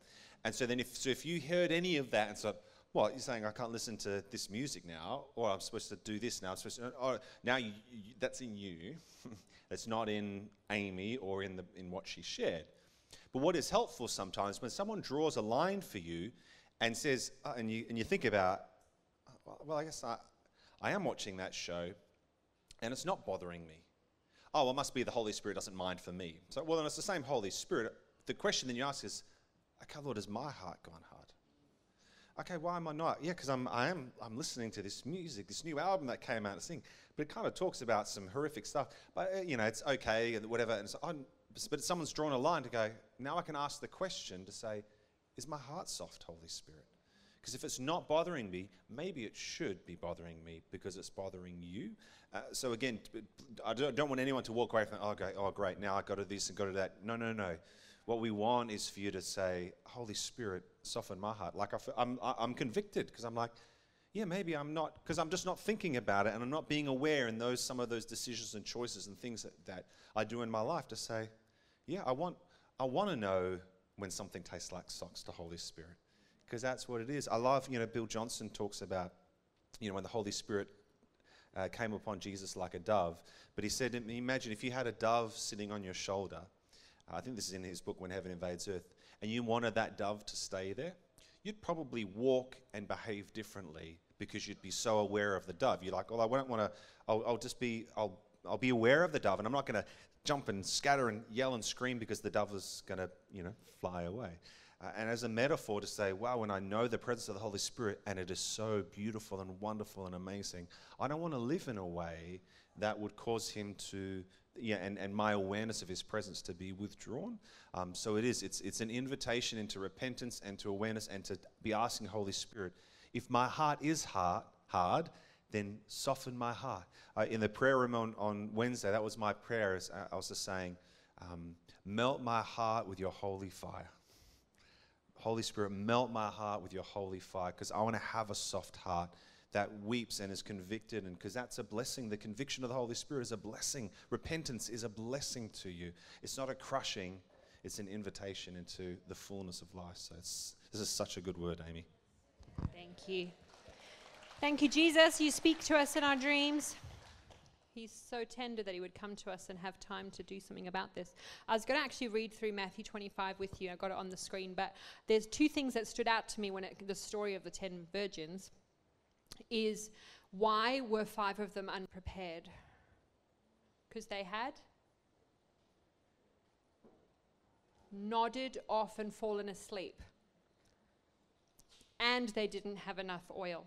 And so then, if, so if you heard any of that and so, well, you're saying I can't listen to this music now, or I'm supposed to do this now. I'm supposed to, oh, now you, you, that's in you. *laughs* it's not in Amy or in, the, in what she shared. But what is helpful sometimes when someone draws a line for you and says, uh, and, you, and you think about, well, I guess I, I am watching that show and it's not bothering me oh, well, it must be the Holy Spirit doesn't mind for me. So, well, then it's the same Holy Spirit. The question then you ask is, okay, Lord, has my heart gone hard? Okay, why am I not? Yeah, because I'm, I am, I'm listening to this music, this new album that came out and sing, but it kind of talks about some horrific stuff. But, uh, you know, it's okay and whatever. And so but someone's drawn a line to go, now I can ask the question to say, is my heart soft, Holy Spirit? Because if it's not bothering me, maybe it should be bothering me because it's bothering you. Uh, so again, I don't, want anyone to walk away from, oh, okay, oh, great, now I got to this and got to that. No, no, no. What we want is for you to say, Holy Spirit, soften my heart. Like I'm, I'm convicted because I'm like, yeah, maybe I'm not, because I'm just not thinking about it and I'm not being aware in those some of those decisions and choices and things that, that I do in my life to say, yeah, I want, I want to know when something tastes like socks to Holy Spirit because that's what it is. I love, you know, Bill Johnson talks about, you know, when the Holy Spirit uh, came upon Jesus like a dove. But he said, imagine if you had a dove sitting on your shoulder. Uh, I think this is in his book, When Heaven Invades Earth, and you wanted that dove to stay there, you'd probably walk and behave differently because you'd be so aware of the dove. You're like, well, I don't want to, I'll, I'll, just be, I'll, I'll be aware of the dove, and I'm not going to jump and scatter and yell and scream because the dove is going to, you know, fly away. Uh, and as a metaphor to say, wow, when I know the presence of the Holy Spirit and it is so beautiful and wonderful and amazing, I don't want to live in a way that would cause him to, yeah, and, and my awareness of his presence to be withdrawn. Um, so it is, it's, it's an invitation into repentance and to awareness and to be asking Holy Spirit, if my heart is hard, hard then soften my heart. Uh, in the prayer room on, on Wednesday, that was my prayer. As I was just saying, um, melt my heart with your holy fire. Holy Spirit, melt my heart with your holy fire because I want to have a soft heart that weeps and is convicted. And because that's a blessing. The conviction of the Holy Spirit is a blessing. Repentance is a blessing to you. It's not a crushing, it's an invitation into the fullness of life. So this is such a good word, Amy. Thank you. Thank you, Jesus. You speak to us in our dreams. He's so tender that he would come to us and have time to do something about this. I was going to actually read through Matthew 25 with you. I got it on the screen, but there's two things that stood out to me when it, the story of the 10 virgins is why were five of them unprepared? Because they had nodded off and fallen asleep. And they didn't have enough oil.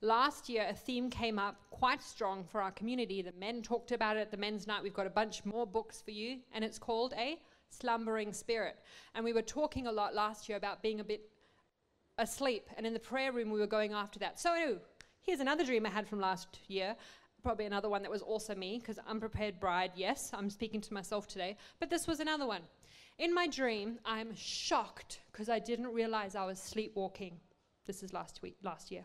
Last year, a theme came up quite strong for our community. The men talked about it at the men's night. We've got a bunch more books for you, and it's called A Slumbering Spirit. And we were talking a lot last year about being a bit asleep. And in the prayer room, we were going after that. So, here's another dream I had from last year. Probably another one that was also me, because unprepared bride, yes, I'm speaking to myself today. But this was another one. In my dream, I'm shocked because I didn't realize I was sleepwalking. This is last week, last year.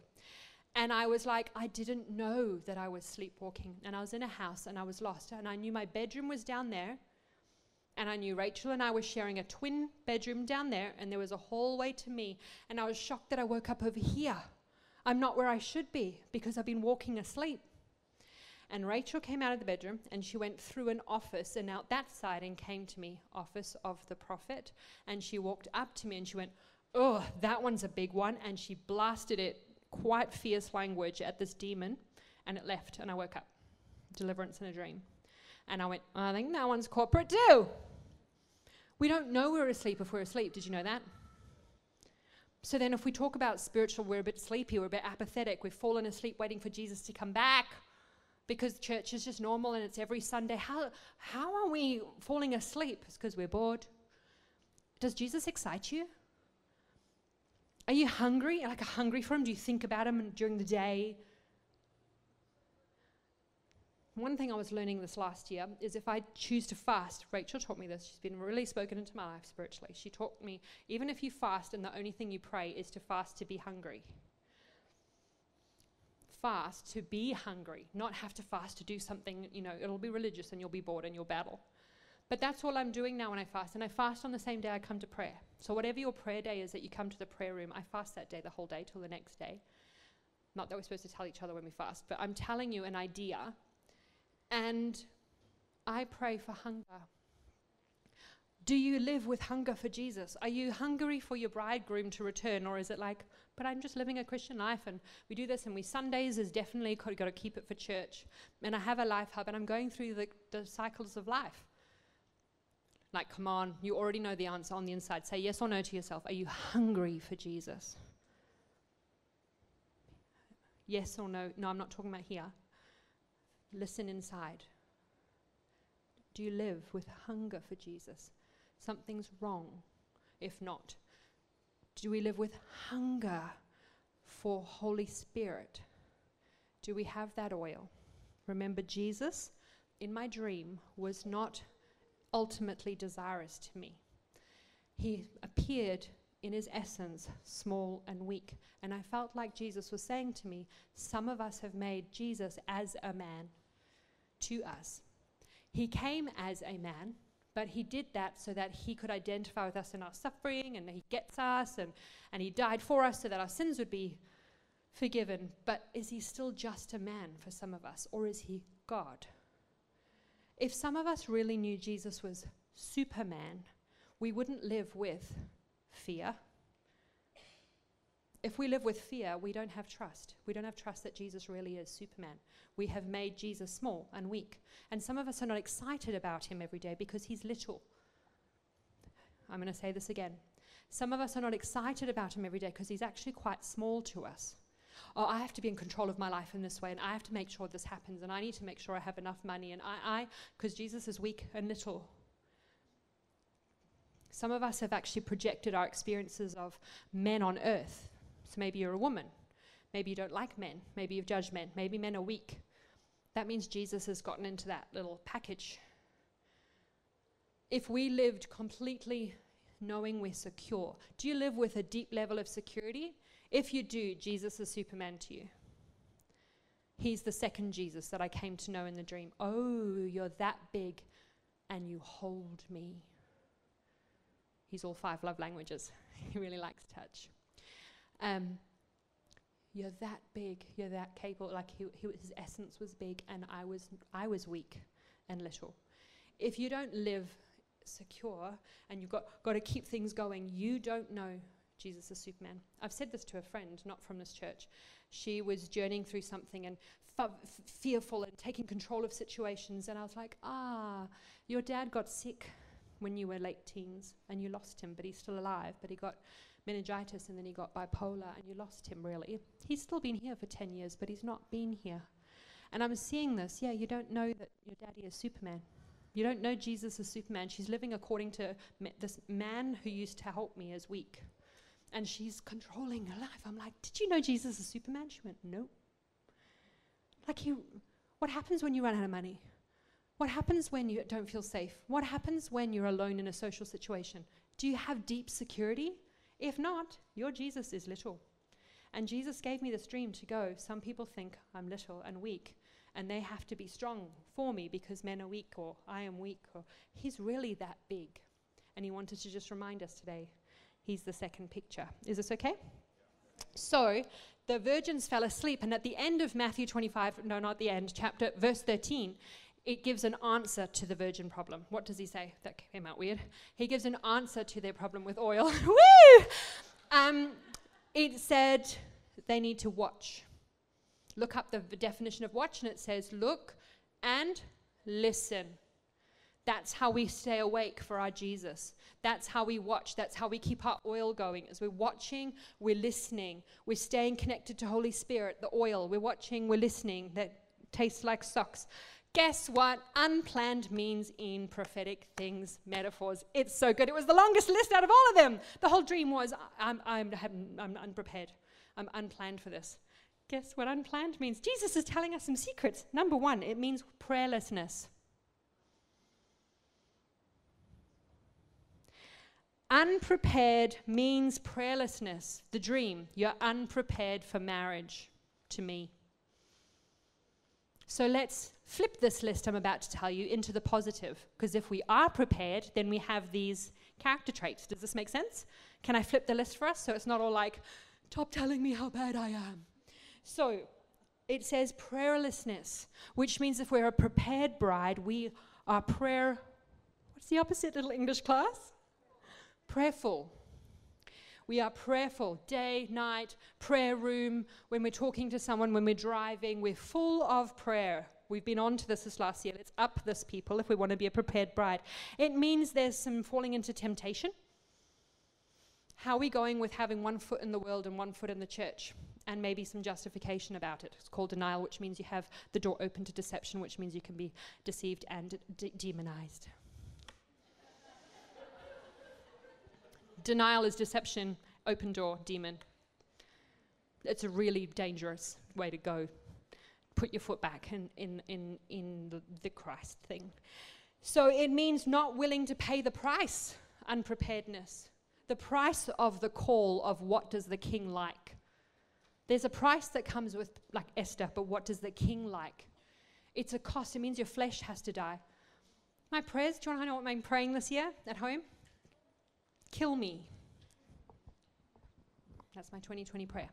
And I was like, I didn't know that I was sleepwalking. And I was in a house and I was lost. And I knew my bedroom was down there. And I knew Rachel and I were sharing a twin bedroom down there. And there was a hallway to me. And I was shocked that I woke up over here. I'm not where I should be because I've been walking asleep. And Rachel came out of the bedroom and she went through an office and out that side and came to me, office of the prophet. And she walked up to me and she went, Oh, that one's a big one. And she blasted it quite fierce language at this demon, and it left, and I woke up. Deliverance in a dream. And I went, I think that one's corporate too. We don't know we're asleep if we're asleep. Did you know that? So then, if we talk about spiritual, we're a bit sleepy, we're a bit apathetic, we've fallen asleep waiting for Jesus to come back because church is just normal and it's every Sunday. How, how are we falling asleep? It's because we're bored. Does Jesus excite you? Are you hungry? Like hungry for him? Do you think about him during the day? One thing I was learning this last year is if I choose to fast, Rachel taught me this. She's been really spoken into my life spiritually. She taught me even if you fast and the only thing you pray is to fast to be hungry. Fast to be hungry, not have to fast to do something, you know, it'll be religious and you'll be bored and you'll battle. But that's all I'm doing now when I fast. And I fast on the same day I come to prayer. So, whatever your prayer day is that you come to the prayer room, I fast that day, the whole day, till the next day. Not that we're supposed to tell each other when we fast, but I'm telling you an idea. And I pray for hunger. Do you live with hunger for Jesus? Are you hungry for your bridegroom to return? Or is it like, but I'm just living a Christian life and we do this and we Sundays is definitely got to keep it for church. And I have a life hub and I'm going through the, the cycles of life. Like, come on, you already know the answer on the inside. Say yes or no to yourself. Are you hungry for Jesus? Yes or no? No, I'm not talking about here. Listen inside. Do you live with hunger for Jesus? Something's wrong if not. Do we live with hunger for Holy Spirit? Do we have that oil? Remember, Jesus in my dream was not ultimately desirous to me. He appeared in his essence small and weak. And I felt like Jesus was saying to me, Some of us have made Jesus as a man to us. He came as a man, but he did that so that he could identify with us in our suffering and he gets us and, and he died for us so that our sins would be forgiven. But is he still just a man for some of us, or is he God? If some of us really knew Jesus was Superman, we wouldn't live with fear. if we live with fear, we don't have trust. We don't have trust that Jesus really is Superman. We have made Jesus small and weak. And some of us are not excited about him every day because he's little. I'm going to say this again. Some of us are not excited about him every day because he's actually quite small to us. Oh, I have to be in control of my life in this way, and I have to make sure this happens, and I need to make sure I have enough money, and I, I, because Jesus is weak and little. Some of us have actually projected our experiences of men on earth. So maybe you're a woman. Maybe you don't like men. Maybe you've judged men. Maybe men are weak. That means Jesus has gotten into that little package. If we lived completely knowing we're secure, do you live with a deep level of security? If you do, Jesus is Superman to you. He's the second Jesus that I came to know in the dream. Oh, you're that big and you hold me. He's all five love languages. *laughs* he really likes touch. Um, you're that big. You're that capable. Like he, he, his essence was big, and I was I was weak and little. If you don't live secure and you've got got to keep things going, you don't know Jesus is Superman. I've said this to a friend, not from this church. She was journeying through something and f- fearful and taking control of situations, and I was like, ah, your dad got sick when you were late teens and you lost him, but he's still alive. But he got meningitis and then he got bipolar and you lost him really. He's still been here for 10 years, but he's not been here. And I'm seeing this. Yeah, you don't know that your daddy is Superman. You don't know Jesus is Superman. She's living according to ma- this man who used to help me as weak. And she's controlling her life. I'm like, Did you know Jesus is Superman? She went, No. Like, you, what happens when you run out of money? What happens when you don't feel safe? What happens when you're alone in a social situation? Do you have deep security? If not, your Jesus is little. And Jesus gave me this dream to go. Some people think I'm little and weak, and they have to be strong for me because men are weak or I am weak. Or he's really that big. And he wanted to just remind us today he's the second picture. Is this okay? So the virgins fell asleep, and at the end of Matthew 25, no, not the end, chapter, verse 13, it gives an answer to the virgin problem. What does he say? That came out weird. He gives an answer to their problem with oil. *laughs* Woo! Um, it said they need to watch. Look up the, the definition of watch, and it says look and listen. That's how we stay awake for our Jesus. That's how we watch. That's how we keep our oil going. As we're watching, we're listening. We're staying connected to Holy Spirit, the oil. We're watching, we're listening. That tastes like socks. Guess what? Unplanned means in prophetic things, metaphors. It's so good. It was the longest list out of all of them. The whole dream was I'm, I'm, I'm unprepared. I'm unplanned for this. Guess what unplanned means? Jesus is telling us some secrets. Number one, it means prayerlessness. Unprepared means prayerlessness. The dream. You're unprepared for marriage to me. So let's flip this list I'm about to tell you into the positive. Because if we are prepared, then we have these character traits. Does this make sense? Can I flip the list for us so it's not all like, stop telling me how bad I am? So it says prayerlessness, which means if we're a prepared bride, we are prayer. What's the opposite, little English class? Prayerful. We are prayerful day, night, prayer room. When we're talking to someone, when we're driving, we're full of prayer. We've been on to this this last year. Let's up this, people, if we want to be a prepared bride. It means there's some falling into temptation. How are we going with having one foot in the world and one foot in the church? And maybe some justification about it. It's called denial, which means you have the door open to deception, which means you can be deceived and de- demonized. Denial is deception, open door, demon. It's a really dangerous way to go. Put your foot back in, in, in, in the, the Christ thing. So it means not willing to pay the price, unpreparedness. The price of the call of what does the king like. There's a price that comes with, like Esther, but what does the king like? It's a cost. It means your flesh has to die. My prayers, do you want to know what I'm praying this year at home? Kill me. That's my 2020 prayer.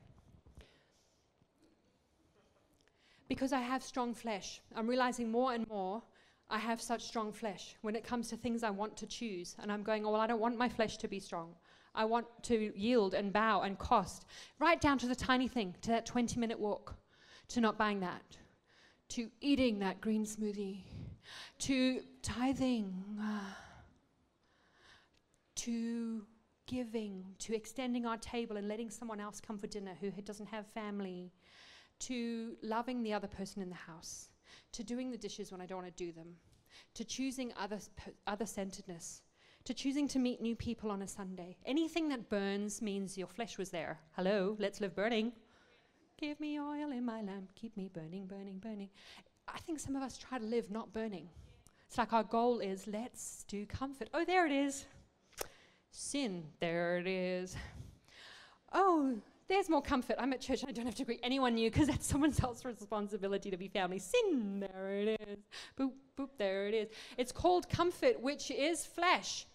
Because I have strong flesh, I'm realizing more and more I have such strong flesh when it comes to things I want to choose. And I'm going, oh, well, I don't want my flesh to be strong. I want to yield and bow and cost, right down to the tiny thing, to that 20 minute walk, to not buying that, to eating that green smoothie, to tithing, ah. To giving, to extending our table and letting someone else come for dinner who doesn't have family, to loving the other person in the house, to doing the dishes when I don't want to do them, to choosing other, other centeredness, to choosing to meet new people on a Sunday. Anything that burns means your flesh was there. Hello, let's live burning. Give me oil in my lamp, keep me burning, burning, burning. I think some of us try to live not burning. It's like our goal is let's do comfort. Oh, there it is. Sin, there it is. Oh, there's more comfort. I'm at church and I don't have to greet anyone new because that's someone else's responsibility to be family. Sin, there it is. Boop, boop, there it is. It's called comfort, which is flesh.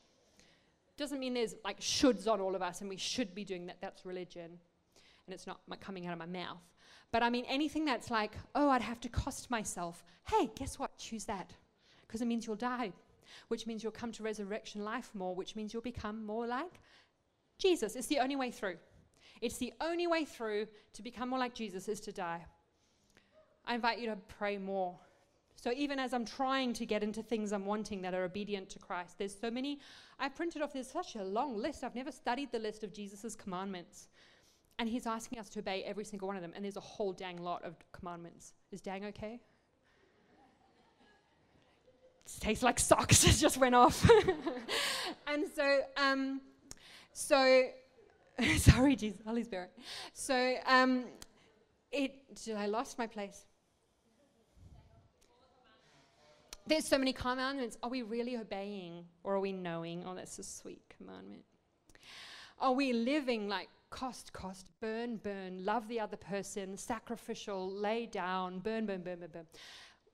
Doesn't mean there's like shoulds on all of us and we should be doing that. That's religion. And it's not coming out of my mouth. But I mean, anything that's like, oh, I'd have to cost myself. Hey, guess what? Choose that. Because it means you'll die which means you'll come to resurrection life more, which means you'll become more like Jesus. It's the only way through. It's the only way through to become more like Jesus is to die. I invite you to pray more. So even as I'm trying to get into things I'm wanting that are obedient to Christ, there's so many. I printed off. There's such a long list. I've never studied the list of Jesus' commandments, and He's asking us to obey every single one of them. And there's a whole dang lot of commandments. Is dang okay? Tastes like socks. *laughs* it just went off. *laughs* and so, um, so, *laughs* sorry, Jesus, Holy Spirit. So, um, it, I lost my place? There's so many commandments. Are we really obeying or are we knowing? Oh, that's a sweet commandment. Are we living like cost, cost, burn, burn, love the other person, sacrificial, lay down, burn, burn, burn, burn, burn?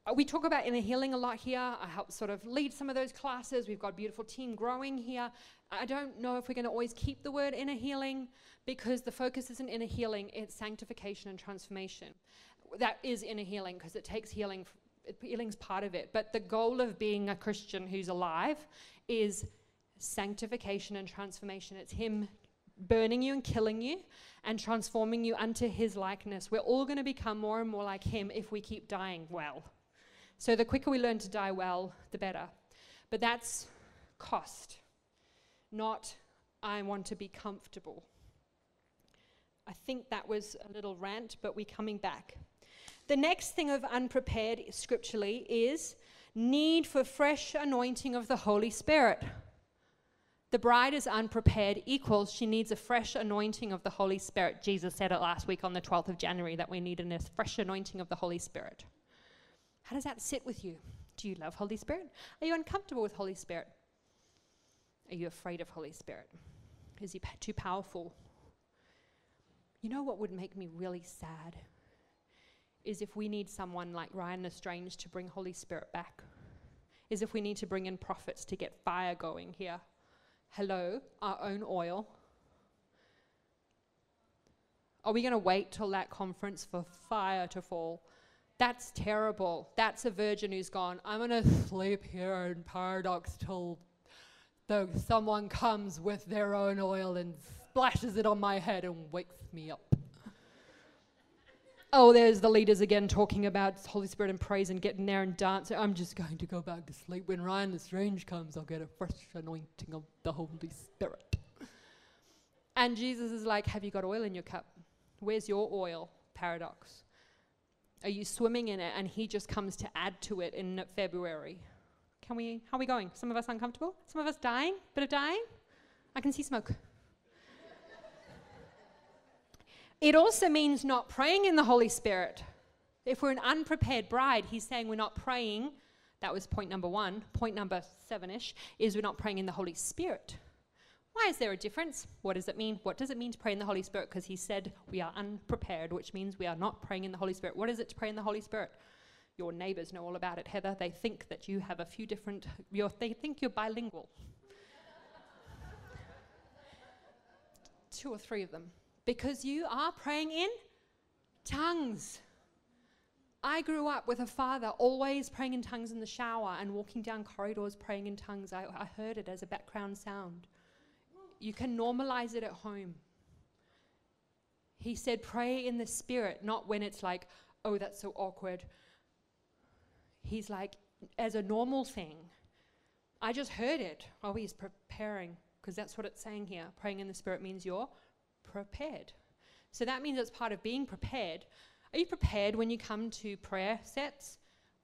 Uh, we talk about inner healing a lot here. I help sort of lead some of those classes. We've got a beautiful team growing here. I don't know if we're going to always keep the word inner healing because the focus isn't inner healing, it's sanctification and transformation. That is inner healing because it takes healing, healing's part of it. But the goal of being a Christian who's alive is sanctification and transformation. It's Him burning you and killing you and transforming you unto His likeness. We're all going to become more and more like Him if we keep dying well. So the quicker we learn to die well, the better. But that's cost, not I want to be comfortable. I think that was a little rant, but we're coming back. The next thing of unprepared scripturally is need for fresh anointing of the Holy Spirit. The bride is unprepared equals she needs a fresh anointing of the Holy Spirit. Jesus said it last week on the 12th of January that we need a fresh anointing of the Holy Spirit. How does that sit with you? Do you love Holy Spirit? Are you uncomfortable with Holy Spirit? Are you afraid of Holy Spirit? Is he too powerful? You know what would make me really sad? Is if we need someone like Ryan Lestrange to bring Holy Spirit back. Is if we need to bring in prophets to get fire going here. Hello, our own oil. Are we going to wait till that conference for fire to fall? That's terrible. That's a virgin who's gone, I'm going to sleep here in paradox till the, someone comes with their own oil and splashes it on my head and wakes me up. oh, there's the leaders again talking about Holy Spirit and praise and getting there and dancing. I'm just going to go back to sleep. When Ryan the Lestrange comes, I'll get a fresh anointing of the Holy Spirit. And Jesus is like, Have you got oil in your cup? Where's your oil? Paradox. Are you swimming in it and he just comes to add to it in February? Can we, how are we going? Some of us uncomfortable? Some of us dying? Bit of dying? I can see smoke. it also means not praying in the Holy Spirit. If we're an unprepared bride, he's saying we're not praying. That was point number one. Point number seven ish is we're not praying in the Holy Spirit. Why is there a difference? What does it mean? What does it mean to pray in the Holy Spirit? Because he said we are unprepared, which means we are not praying in the Holy Spirit. What is it to pray in the Holy Spirit? Your neighbors know all about it, Heather. They think that you have a few different, they think you're bilingual. Two or three of them. Because you are praying in tongues. I grew up with a father always praying in tongues in the shower and walking down corridors praying in tongues. I, I heard it as a background sound you can normalize it at home. He said, pray in the spirit, not when it's like, oh, that's so awkward. He's like, as a normal thing. I just heard it. Oh, he's preparing, because that's what it's saying here. Praying in the spirit means you're prepared. So that means it's part of being prepared. Are you prepared when you come to prayer sets?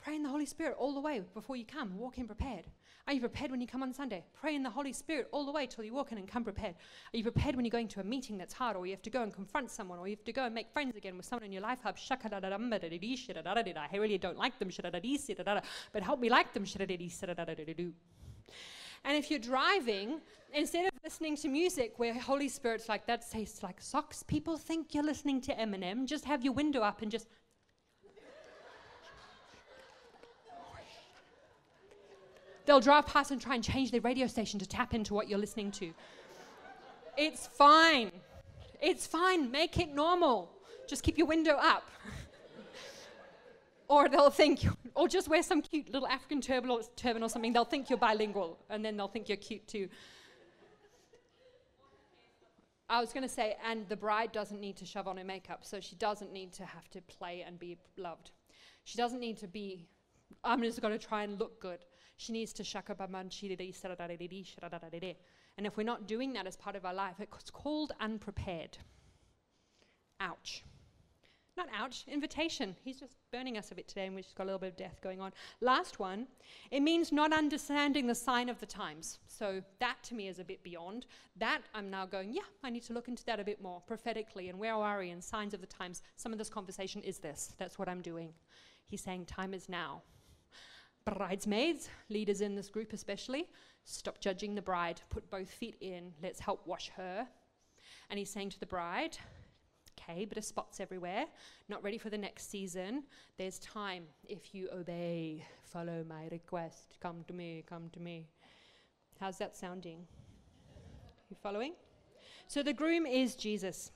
Pray in the Holy Spirit all the way before you come. Walk in prepared. Are you prepared when you come on Sunday? Pray in the Holy Spirit all the way till you walk in and come prepared. Are you prepared when you're going to a meeting that's hard, or you have to go and confront someone, or you have to go and make friends again with someone in your life hub? I really don't like them, but help me like them. And if you're driving, instead of listening to music where Holy Spirit's like, that tastes like socks, people think you're listening to Eminem, just have your window up and just They'll drive past and try and change their radio station to tap into what you're listening to. It's fine. It's fine. Make it normal. Just keep your window up. or they'll think, or just wear some cute little African turban or, turban or something. They'll think you're bilingual, and then they'll think you're cute too. I was going to say, and the bride doesn't need to shove on her makeup, so she doesn't need to have to play and be loved. She doesn't need to be, I'm just going to try and look good. She needs to And if we're not doing that as part of our life, it's called unprepared. Ouch. Not ouch, invitation. He's just burning us a bit today, and we've just got a little bit of death going on. Last one, it means not understanding the sign of the times. So that to me is a bit beyond. That I'm now going, yeah, I need to look into that a bit more prophetically and where are we and signs of the times. Some of this conversation is this. That's what I'm doing. He's saying time is now bridesmaids, leaders in this group especially, stop judging the bride, put both feet in, let's help wash her. And he's saying to the bride, okay, bit of spots everywhere, not ready for the next season. There's time if you obey, follow my request, come to me, come to me. How's that sounding? You following? So the groom is Jesus.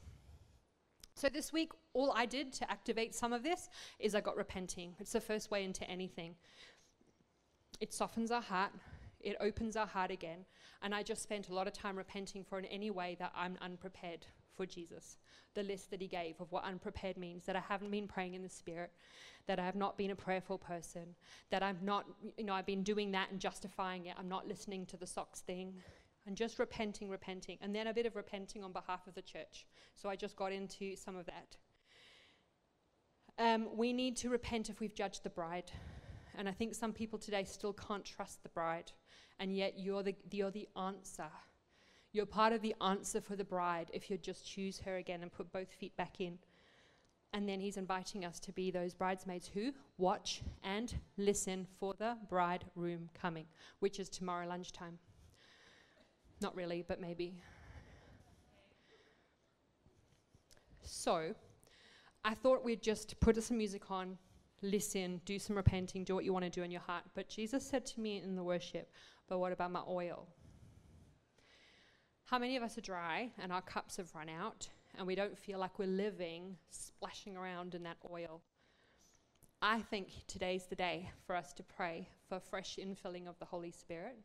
So this week, all I did to activate some of this is I got repenting. It's the first way into anything it softens our heart, it opens our heart again. And I just spent a lot of time repenting for in any way that I'm unprepared for Jesus. The list that he gave of what unprepared means that I haven't been praying in the spirit, that I have not been a prayerful person, that I've not, you know, I've been doing that and justifying it. I'm not listening to the socks thing. And just repenting, repenting. And then a bit of repenting on behalf of the church. So I just got into some of that. Um, we need to repent if we've judged the bride. And I think some people today still can't trust the bride, and yet you're the, you're the answer. You're part of the answer for the bride if you just choose her again and put both feet back in. And then he's inviting us to be those bridesmaids who watch and listen for the bridegroom coming, which is tomorrow lunchtime. Not really, but maybe. So, I thought we'd just put some music on listen, do some repenting, do what you want to do in your heart. But Jesus said to me in the worship, But what about my oil? How many of us are dry and our cups have run out and we don't feel like we're living splashing around in that oil? I think today's the day for us to pray for fresh infilling of the Holy Spirit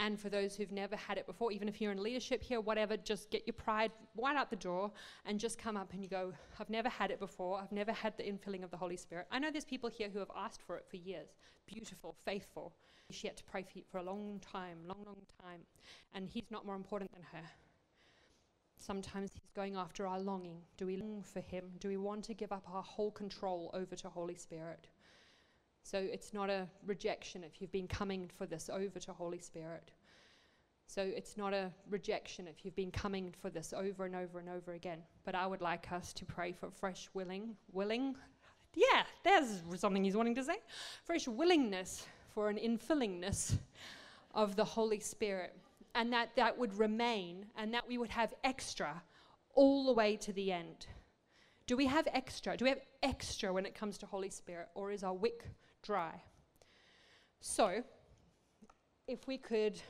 and for those who've never had it before, even if you're in leadership here, whatever, just get your pride right out the door and just come up and you go, I've never had it before. I've never had the infilling of the Holy Spirit. I know there's people here who have asked for it for years. Beautiful, faithful. She had to pray for, for a long time, long, long time. And he's not more important than her. Sometimes he's going after our longing. Do we long for him? Do we want to give up our whole control over to Holy Spirit? So it's not a rejection if you've been coming for this over to Holy Spirit. So it's not a rejection if you've been coming for this over and over and over again. But I would like us to pray for fresh willing, willing, yeah, there's something he's wanting to say. Fresh willingness for an infillingness of the Holy Spirit. And that that would remain and that we would have extra all the way to the end. Do we have extra? Do we have extra when it comes to Holy Spirit? Or is our wick dry. So, if we could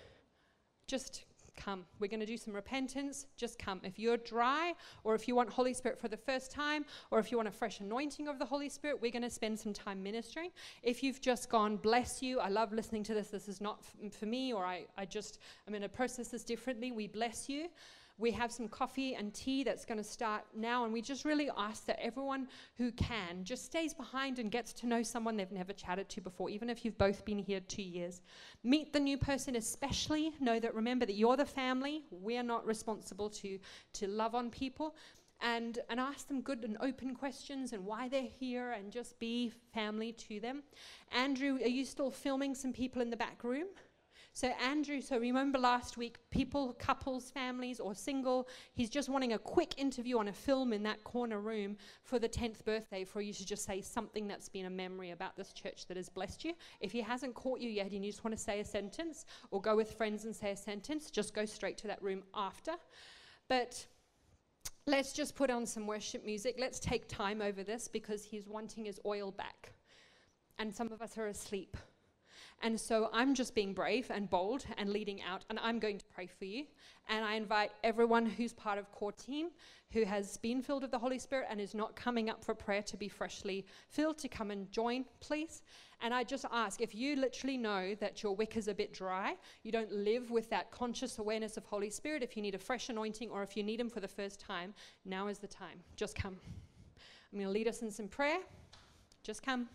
just come. We're going to do some repentance, just come. If you're dry, or if you want Holy Spirit for the first time, or if you want a fresh anointing of the Holy Spirit, we're going to spend some time ministering. If you've just gone, bless you, I love listening to this, this is not f- for me, or I, I just, I'm going to process this differently, we bless you. We have some coffee and tea that's going to start now, and we just really ask that everyone who can just stays behind and gets to know someone they've never chatted to before, even if you've both been here two years. Meet the new person, especially. Know that remember that you're the family. We're not responsible to, to love on people. And, and ask them good and open questions and why they're here and just be family to them. Andrew, are you still filming some people in the back room? So, Andrew, so remember last week, people, couples, families, or single, he's just wanting a quick interview on a film in that corner room for the 10th birthday for you to just say something that's been a memory about this church that has blessed you. If he hasn't caught you yet and you just want to say a sentence or go with friends and say a sentence, just go straight to that room after. But let's just put on some worship music. Let's take time over this because he's wanting his oil back. And some of us are asleep. And so I'm just being brave and bold and leading out, and I'm going to pray for you. And I invite everyone who's part of core team who has been filled with the Holy Spirit and is not coming up for prayer to be freshly filled to come and join, please. And I just ask if you literally know that your wick is a bit dry, you don't live with that conscious awareness of Holy Spirit, if you need a fresh anointing or if you need Him for the first time, now is the time. Just come. I'm going to lead us in some prayer. Just come.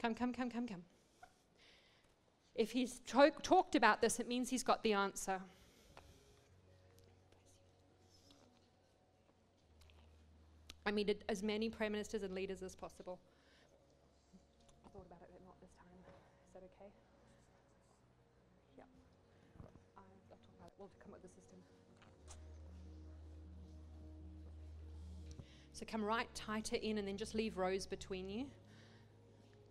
Come, come, come, come, come. If he's talked about this, it means he's got the answer. I meet as many prime ministers and leaders as possible. I thought about it, but not this time. Is that okay? Yeah. I'll talk about it. We'll come up with the system. So come right tighter in and then just leave rows between you.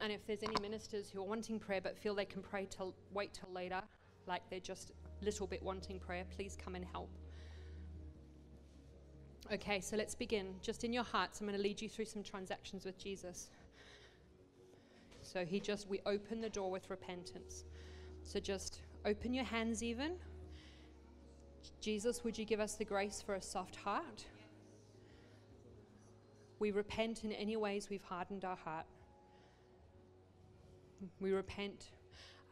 And if there's any ministers who are wanting prayer but feel they can pray till wait till later, like they're just a little bit wanting prayer, please come and help. Okay, so let's begin. Just in your hearts, I'm going to lead you through some transactions with Jesus. So he just, we open the door with repentance. So just open your hands even. Jesus, would you give us the grace for a soft heart? We repent in any ways we've hardened our heart. We repent.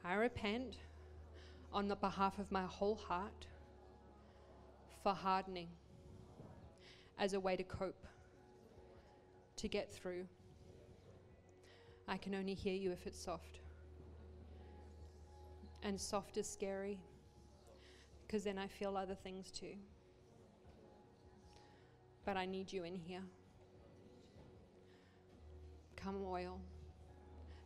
I repent on the behalf of my whole heart for hardening as a way to cope, to get through. I can only hear you if it's soft. And soft is scary because then I feel other things too. But I need you in here. Come, oil.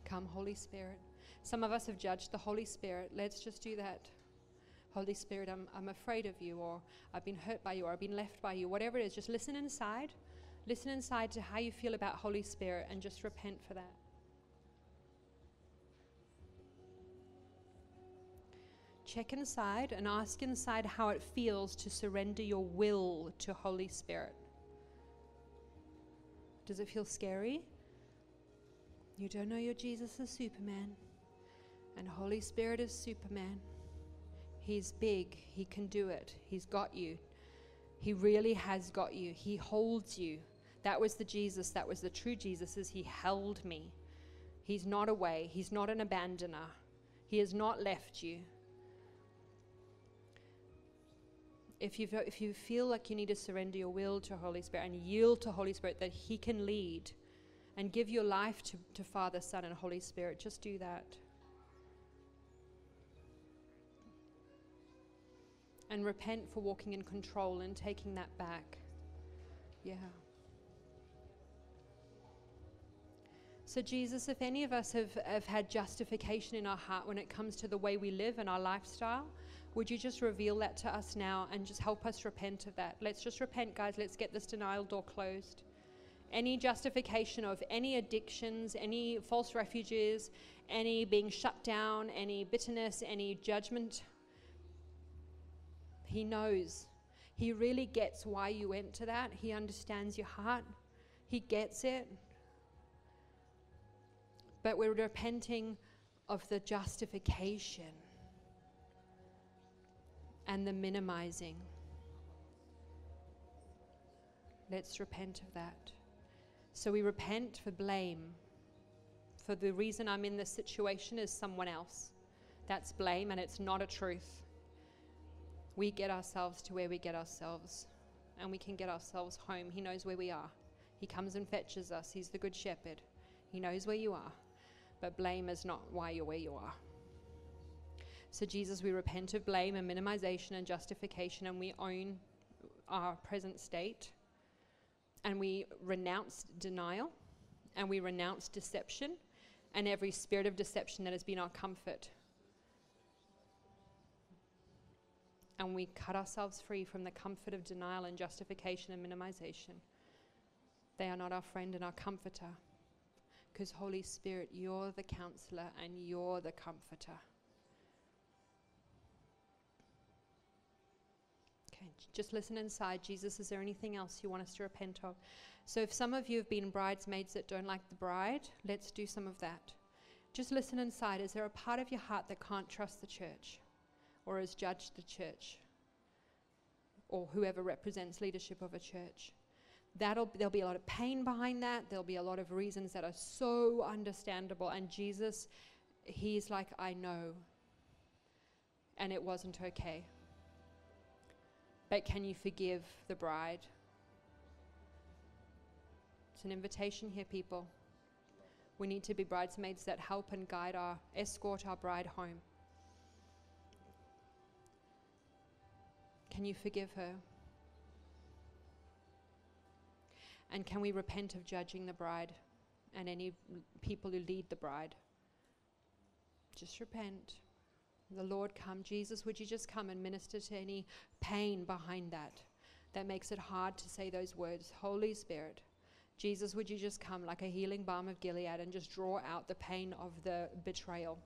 Come, Holy Spirit. Some of us have judged the Holy Spirit. Let's just do that. Holy Spirit, I'm, I'm afraid of you, or I've been hurt by you, or I've been left by you, whatever it is, just listen inside. Listen inside to how you feel about Holy Spirit and just repent for that. Check inside and ask inside how it feels to surrender your will to Holy Spirit. Does it feel scary? You don't know your Jesus is Superman, and Holy Spirit is Superman. He's big, He can do it, He's got you. He really has got you. He holds you. That was the Jesus, that was the true Jesus, is He held me. He's not away, He's not an abandoner, He has not left you. If you, if you feel like you need to surrender your will to Holy Spirit and yield to Holy Spirit that He can lead, and give your life to, to Father, Son, and Holy Spirit. Just do that. And repent for walking in control and taking that back. Yeah. So, Jesus, if any of us have, have had justification in our heart when it comes to the way we live and our lifestyle, would you just reveal that to us now and just help us repent of that? Let's just repent, guys. Let's get this denial door closed any justification of any addictions, any false refuges, any being shut down, any bitterness, any judgment. He knows. He really gets why you went to that. He understands your heart. He gets it. But we're repenting of the justification. and the minimizing. Let's repent of that. So we repent for blame. For the reason I'm in this situation is someone else. That's blame and it's not a truth. We get ourselves to where we get ourselves and we can get ourselves home. He knows where we are. He comes and fetches us. He's the good shepherd. He knows where you are. But blame is not why you're where you are. So, Jesus, we repent of blame and minimization and justification, and we own our present state. And we renounce denial, and we renounce deception, and every spirit of deception that has been our comfort. And we cut ourselves free from the comfort of denial and justification and minimization. They are not our friend and our comforter. Because, Holy Spirit, you're the counselor and you're the comforter. Just listen inside. Jesus, is there anything else you want us to repent of? So, if some of you have been bridesmaids that don't like the bride, let's do some of that. Just listen inside. Is there a part of your heart that can't trust the church or has judged the church or whoever represents leadership of a church? That'll, there'll be a lot of pain behind that. There'll be a lot of reasons that are so understandable. And Jesus, He's like, I know. And it wasn't okay. But can you forgive the bride? It's an invitation here, people. We need to be bridesmaids that help and guide our, escort our bride home. Can you forgive her? And can we repent of judging the bride and any people who lead the bride? Just repent. The Lord come. Jesus, would you just come and minister to any pain behind that that makes it hard to say those words? Holy Spirit, Jesus, would you just come like a healing balm of Gilead and just draw out the pain of the betrayal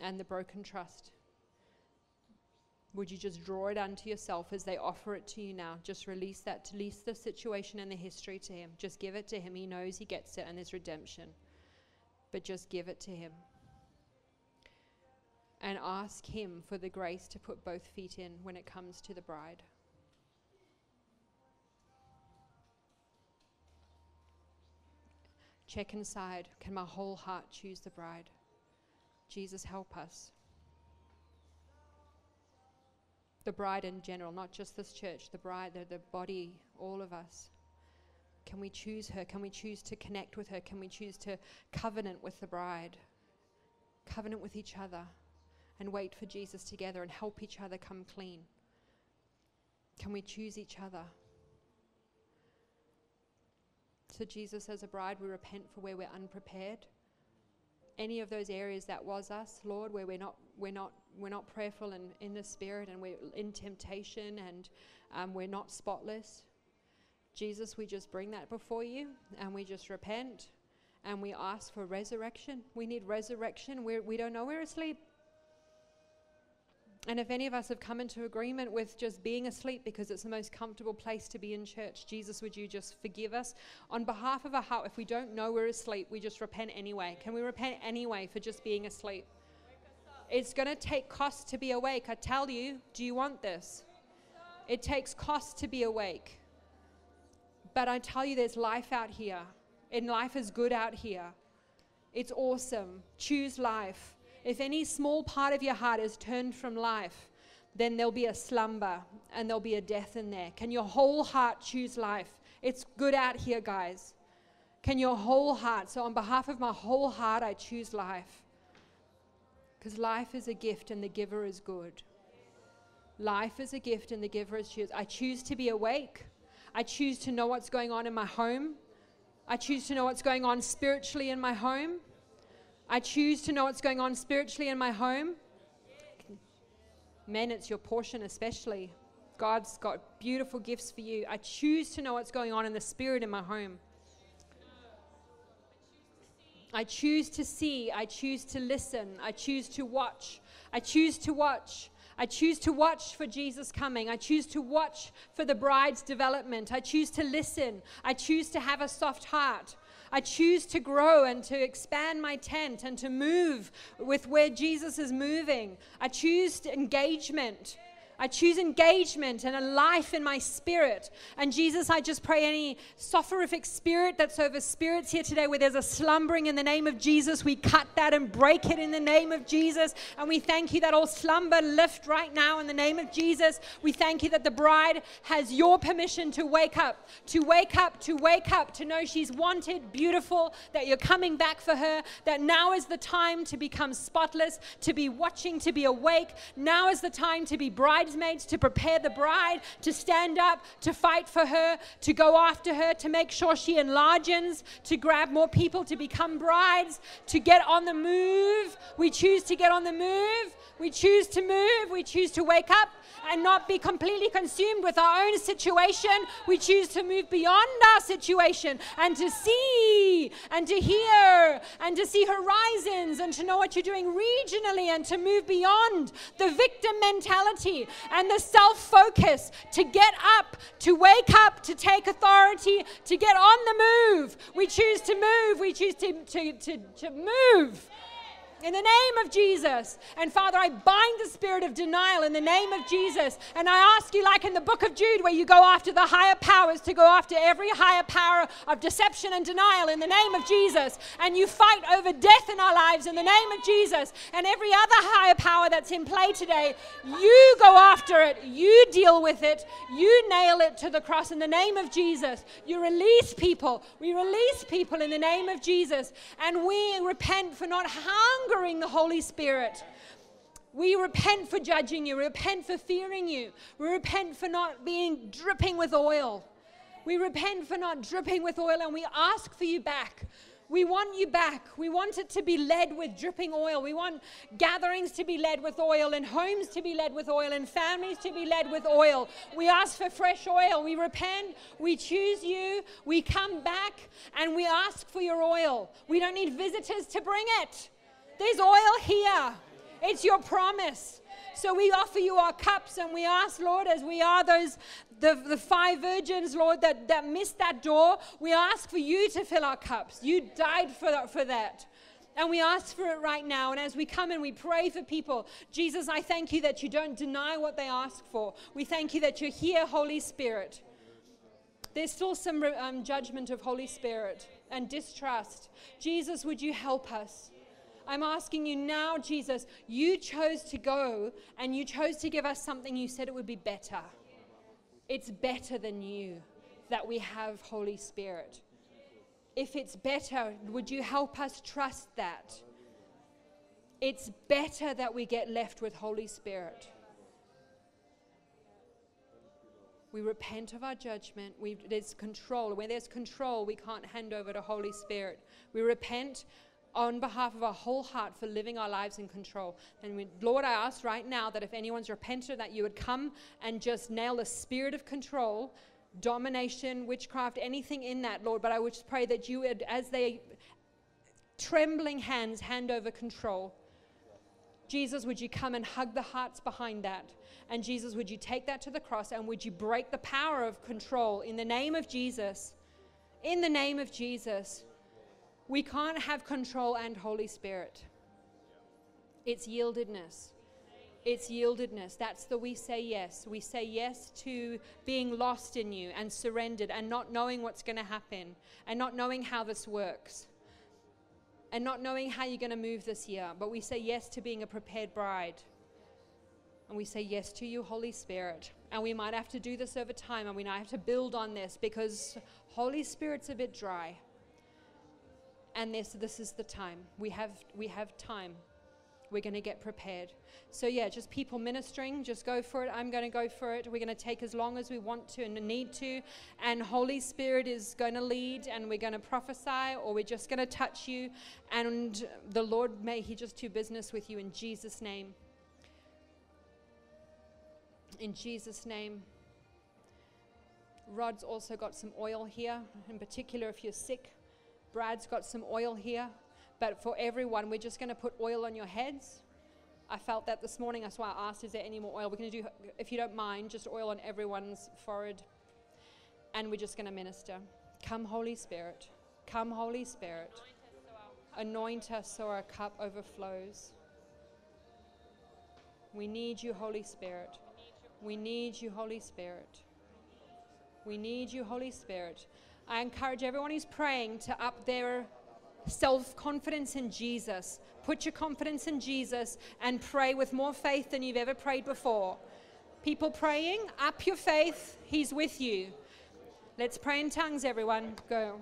and the broken trust? Would you just draw it unto yourself as they offer it to you now? Just release that, release the situation and the history to Him. Just give it to Him. He knows He gets it and there's redemption. But just give it to Him. And ask Him for the grace to put both feet in when it comes to the bride. Check inside. Can my whole heart choose the bride? Jesus, help us. The bride in general, not just this church, the bride, the, the body, all of us. Can we choose her? Can we choose to connect with her? Can we choose to covenant with the bride? Covenant with each other and wait for Jesus together and help each other come clean? Can we choose each other? So, Jesus, as a bride, we repent for where we're unprepared. Any of those areas that was us, Lord, where we're not, we're not, we're not prayerful and in the spirit, and we're in temptation, and um, we're not spotless. Jesus, we just bring that before you, and we just repent, and we ask for resurrection. We need resurrection. We're, we don't know we're asleep. And if any of us have come into agreement with just being asleep because it's the most comfortable place to be in church, Jesus, would you just forgive us? On behalf of our heart, if we don't know we're asleep, we just repent anyway. Can we repent anyway for just being asleep? It's going to take cost to be awake. I tell you, do you want this? It takes cost to be awake. But I tell you, there's life out here, and life is good out here. It's awesome. Choose life. If any small part of your heart is turned from life, then there'll be a slumber and there'll be a death in there. Can your whole heart choose life? It's good out here, guys. Can your whole heart, so on behalf of my whole heart, I choose life. Because life is a gift and the giver is good. Life is a gift and the giver is choose. I choose to be awake. I choose to know what's going on in my home. I choose to know what's going on spiritually in my home. I choose to know what's going on spiritually in my home. Men, it's your portion, especially. God's got beautiful gifts for you. I choose to know what's going on in the spirit in my home. I choose to see. I choose to listen. I choose to watch. I choose to watch. I choose to watch for Jesus coming. I choose to watch for the bride's development. I choose to listen. I choose to have a soft heart. I choose to grow and to expand my tent and to move with where Jesus is moving. I choose engagement. I choose engagement and a life in my spirit. And Jesus, I just pray any soporific spirit that's over spirits here today where there's a slumbering in the name of Jesus, we cut that and break it in the name of Jesus. And we thank you that all slumber lift right now in the name of Jesus. We thank you that the bride has your permission to wake up, to wake up, to wake up, to know she's wanted, beautiful, that you're coming back for her, that now is the time to become spotless, to be watching, to be awake. Now is the time to be bride bridesmaids, to prepare the bride, to stand up, to fight for her, to go after her, to make sure she enlarges, to grab more people to become brides, to get on the move. We choose to get on the move. We choose to move. We choose to wake up and not be completely consumed with our own situation. We choose to move beyond our situation and to see and to hear and to see horizons and to know what you're doing regionally and to move beyond the victim mentality and the self focus to get up, to wake up, to take authority, to get on the move. We choose to move. We choose to, to, to, to move in the name of Jesus. And Father, I bind the spirit of denial in the name of Jesus. And I ask you, like in the book of Jude, where you go after the higher powers, to go after every higher power of deception and denial in the name of Jesus. And you fight over death in our lives in the name of Jesus. And every other higher power that's in play today, you go after it. You deal with it. You nail it to the cross in the name of Jesus. You release people. We release people in the name of Jesus. And we repent for not hungering hungering the Holy Spirit. We repent for judging you. We repent for fearing you. We repent for not being dripping with oil. We repent for not dripping with oil and we ask for you back. We want you back. We want it to be led with dripping oil. We want gatherings to be led with oil and homes to be led with oil and families to be led with oil. We ask for fresh oil. We repent. We choose you. We come back and we ask for your oil. We don't need visitors to bring it. There's oil here. It's your promise. So we offer you our cups and we ask, Lord, as we are those, the, the five virgins, Lord, that, that missed that door, we ask for you to fill our cups. You died for that, for that. And we ask for it right now. And as we come and we pray for people, Jesus, I thank you that you don't deny what they ask for. We thank you that you're here, Holy Spirit. There's still some um, judgment of Holy Spirit and distrust. Jesus, would you help us? I'm asking you now, Jesus, you chose to go and you chose to give us something you said it would be better. It's better than you that we have Holy Spirit. If it's better, would you help us trust that? It's better that we get left with Holy Spirit. We repent of our judgment. We, there's control. Where there's control, we can't hand over to Holy Spirit. We repent on behalf of our whole heart for living our lives in control. And we, Lord, I ask right now that if anyone's repentant, that you would come and just nail the spirit of control, domination, witchcraft, anything in that, Lord. But I would just pray that you would, as they trembling hands hand over control. Jesus, would you come and hug the hearts behind that? And Jesus, would you take that to the cross and would you break the power of control in the name of Jesus? In the name of Jesus. We can't have control and Holy Spirit. It's yieldedness. It's yieldedness. That's the we say yes. We say yes to being lost in you and surrendered and not knowing what's going to happen and not knowing how this works and not knowing how you're going to move this year. But we say yes to being a prepared bride. And we say yes to you, Holy Spirit. And we might have to do this over time and we might have to build on this because Holy Spirit's a bit dry and this this is the time. We have we have time. We're going to get prepared. So yeah, just people ministering, just go for it. I'm going to go for it. We're going to take as long as we want to and need to, and Holy Spirit is going to lead, and we're going to prophesy, or we're just going to touch you, and the Lord may He just do business with you in Jesus' name. In Jesus' name. Rod's also got some oil here, in particular if you're sick. Brad's got some oil here, but for everyone, we're just going to put oil on your heads. I felt that this morning. That's why I asked, is there any more oil? We're going to do, if you don't mind, just oil on everyone's forehead. And we're just going to minister. Come, Holy Spirit. Come, Holy Spirit. Anoint us so our cup overflows. We need you, Holy Spirit. We need you, Holy Spirit. We need you, Holy Spirit. I encourage everyone who's praying to up their self confidence in Jesus. Put your confidence in Jesus and pray with more faith than you've ever prayed before. People praying, up your faith. He's with you. Let's pray in tongues, everyone. Go.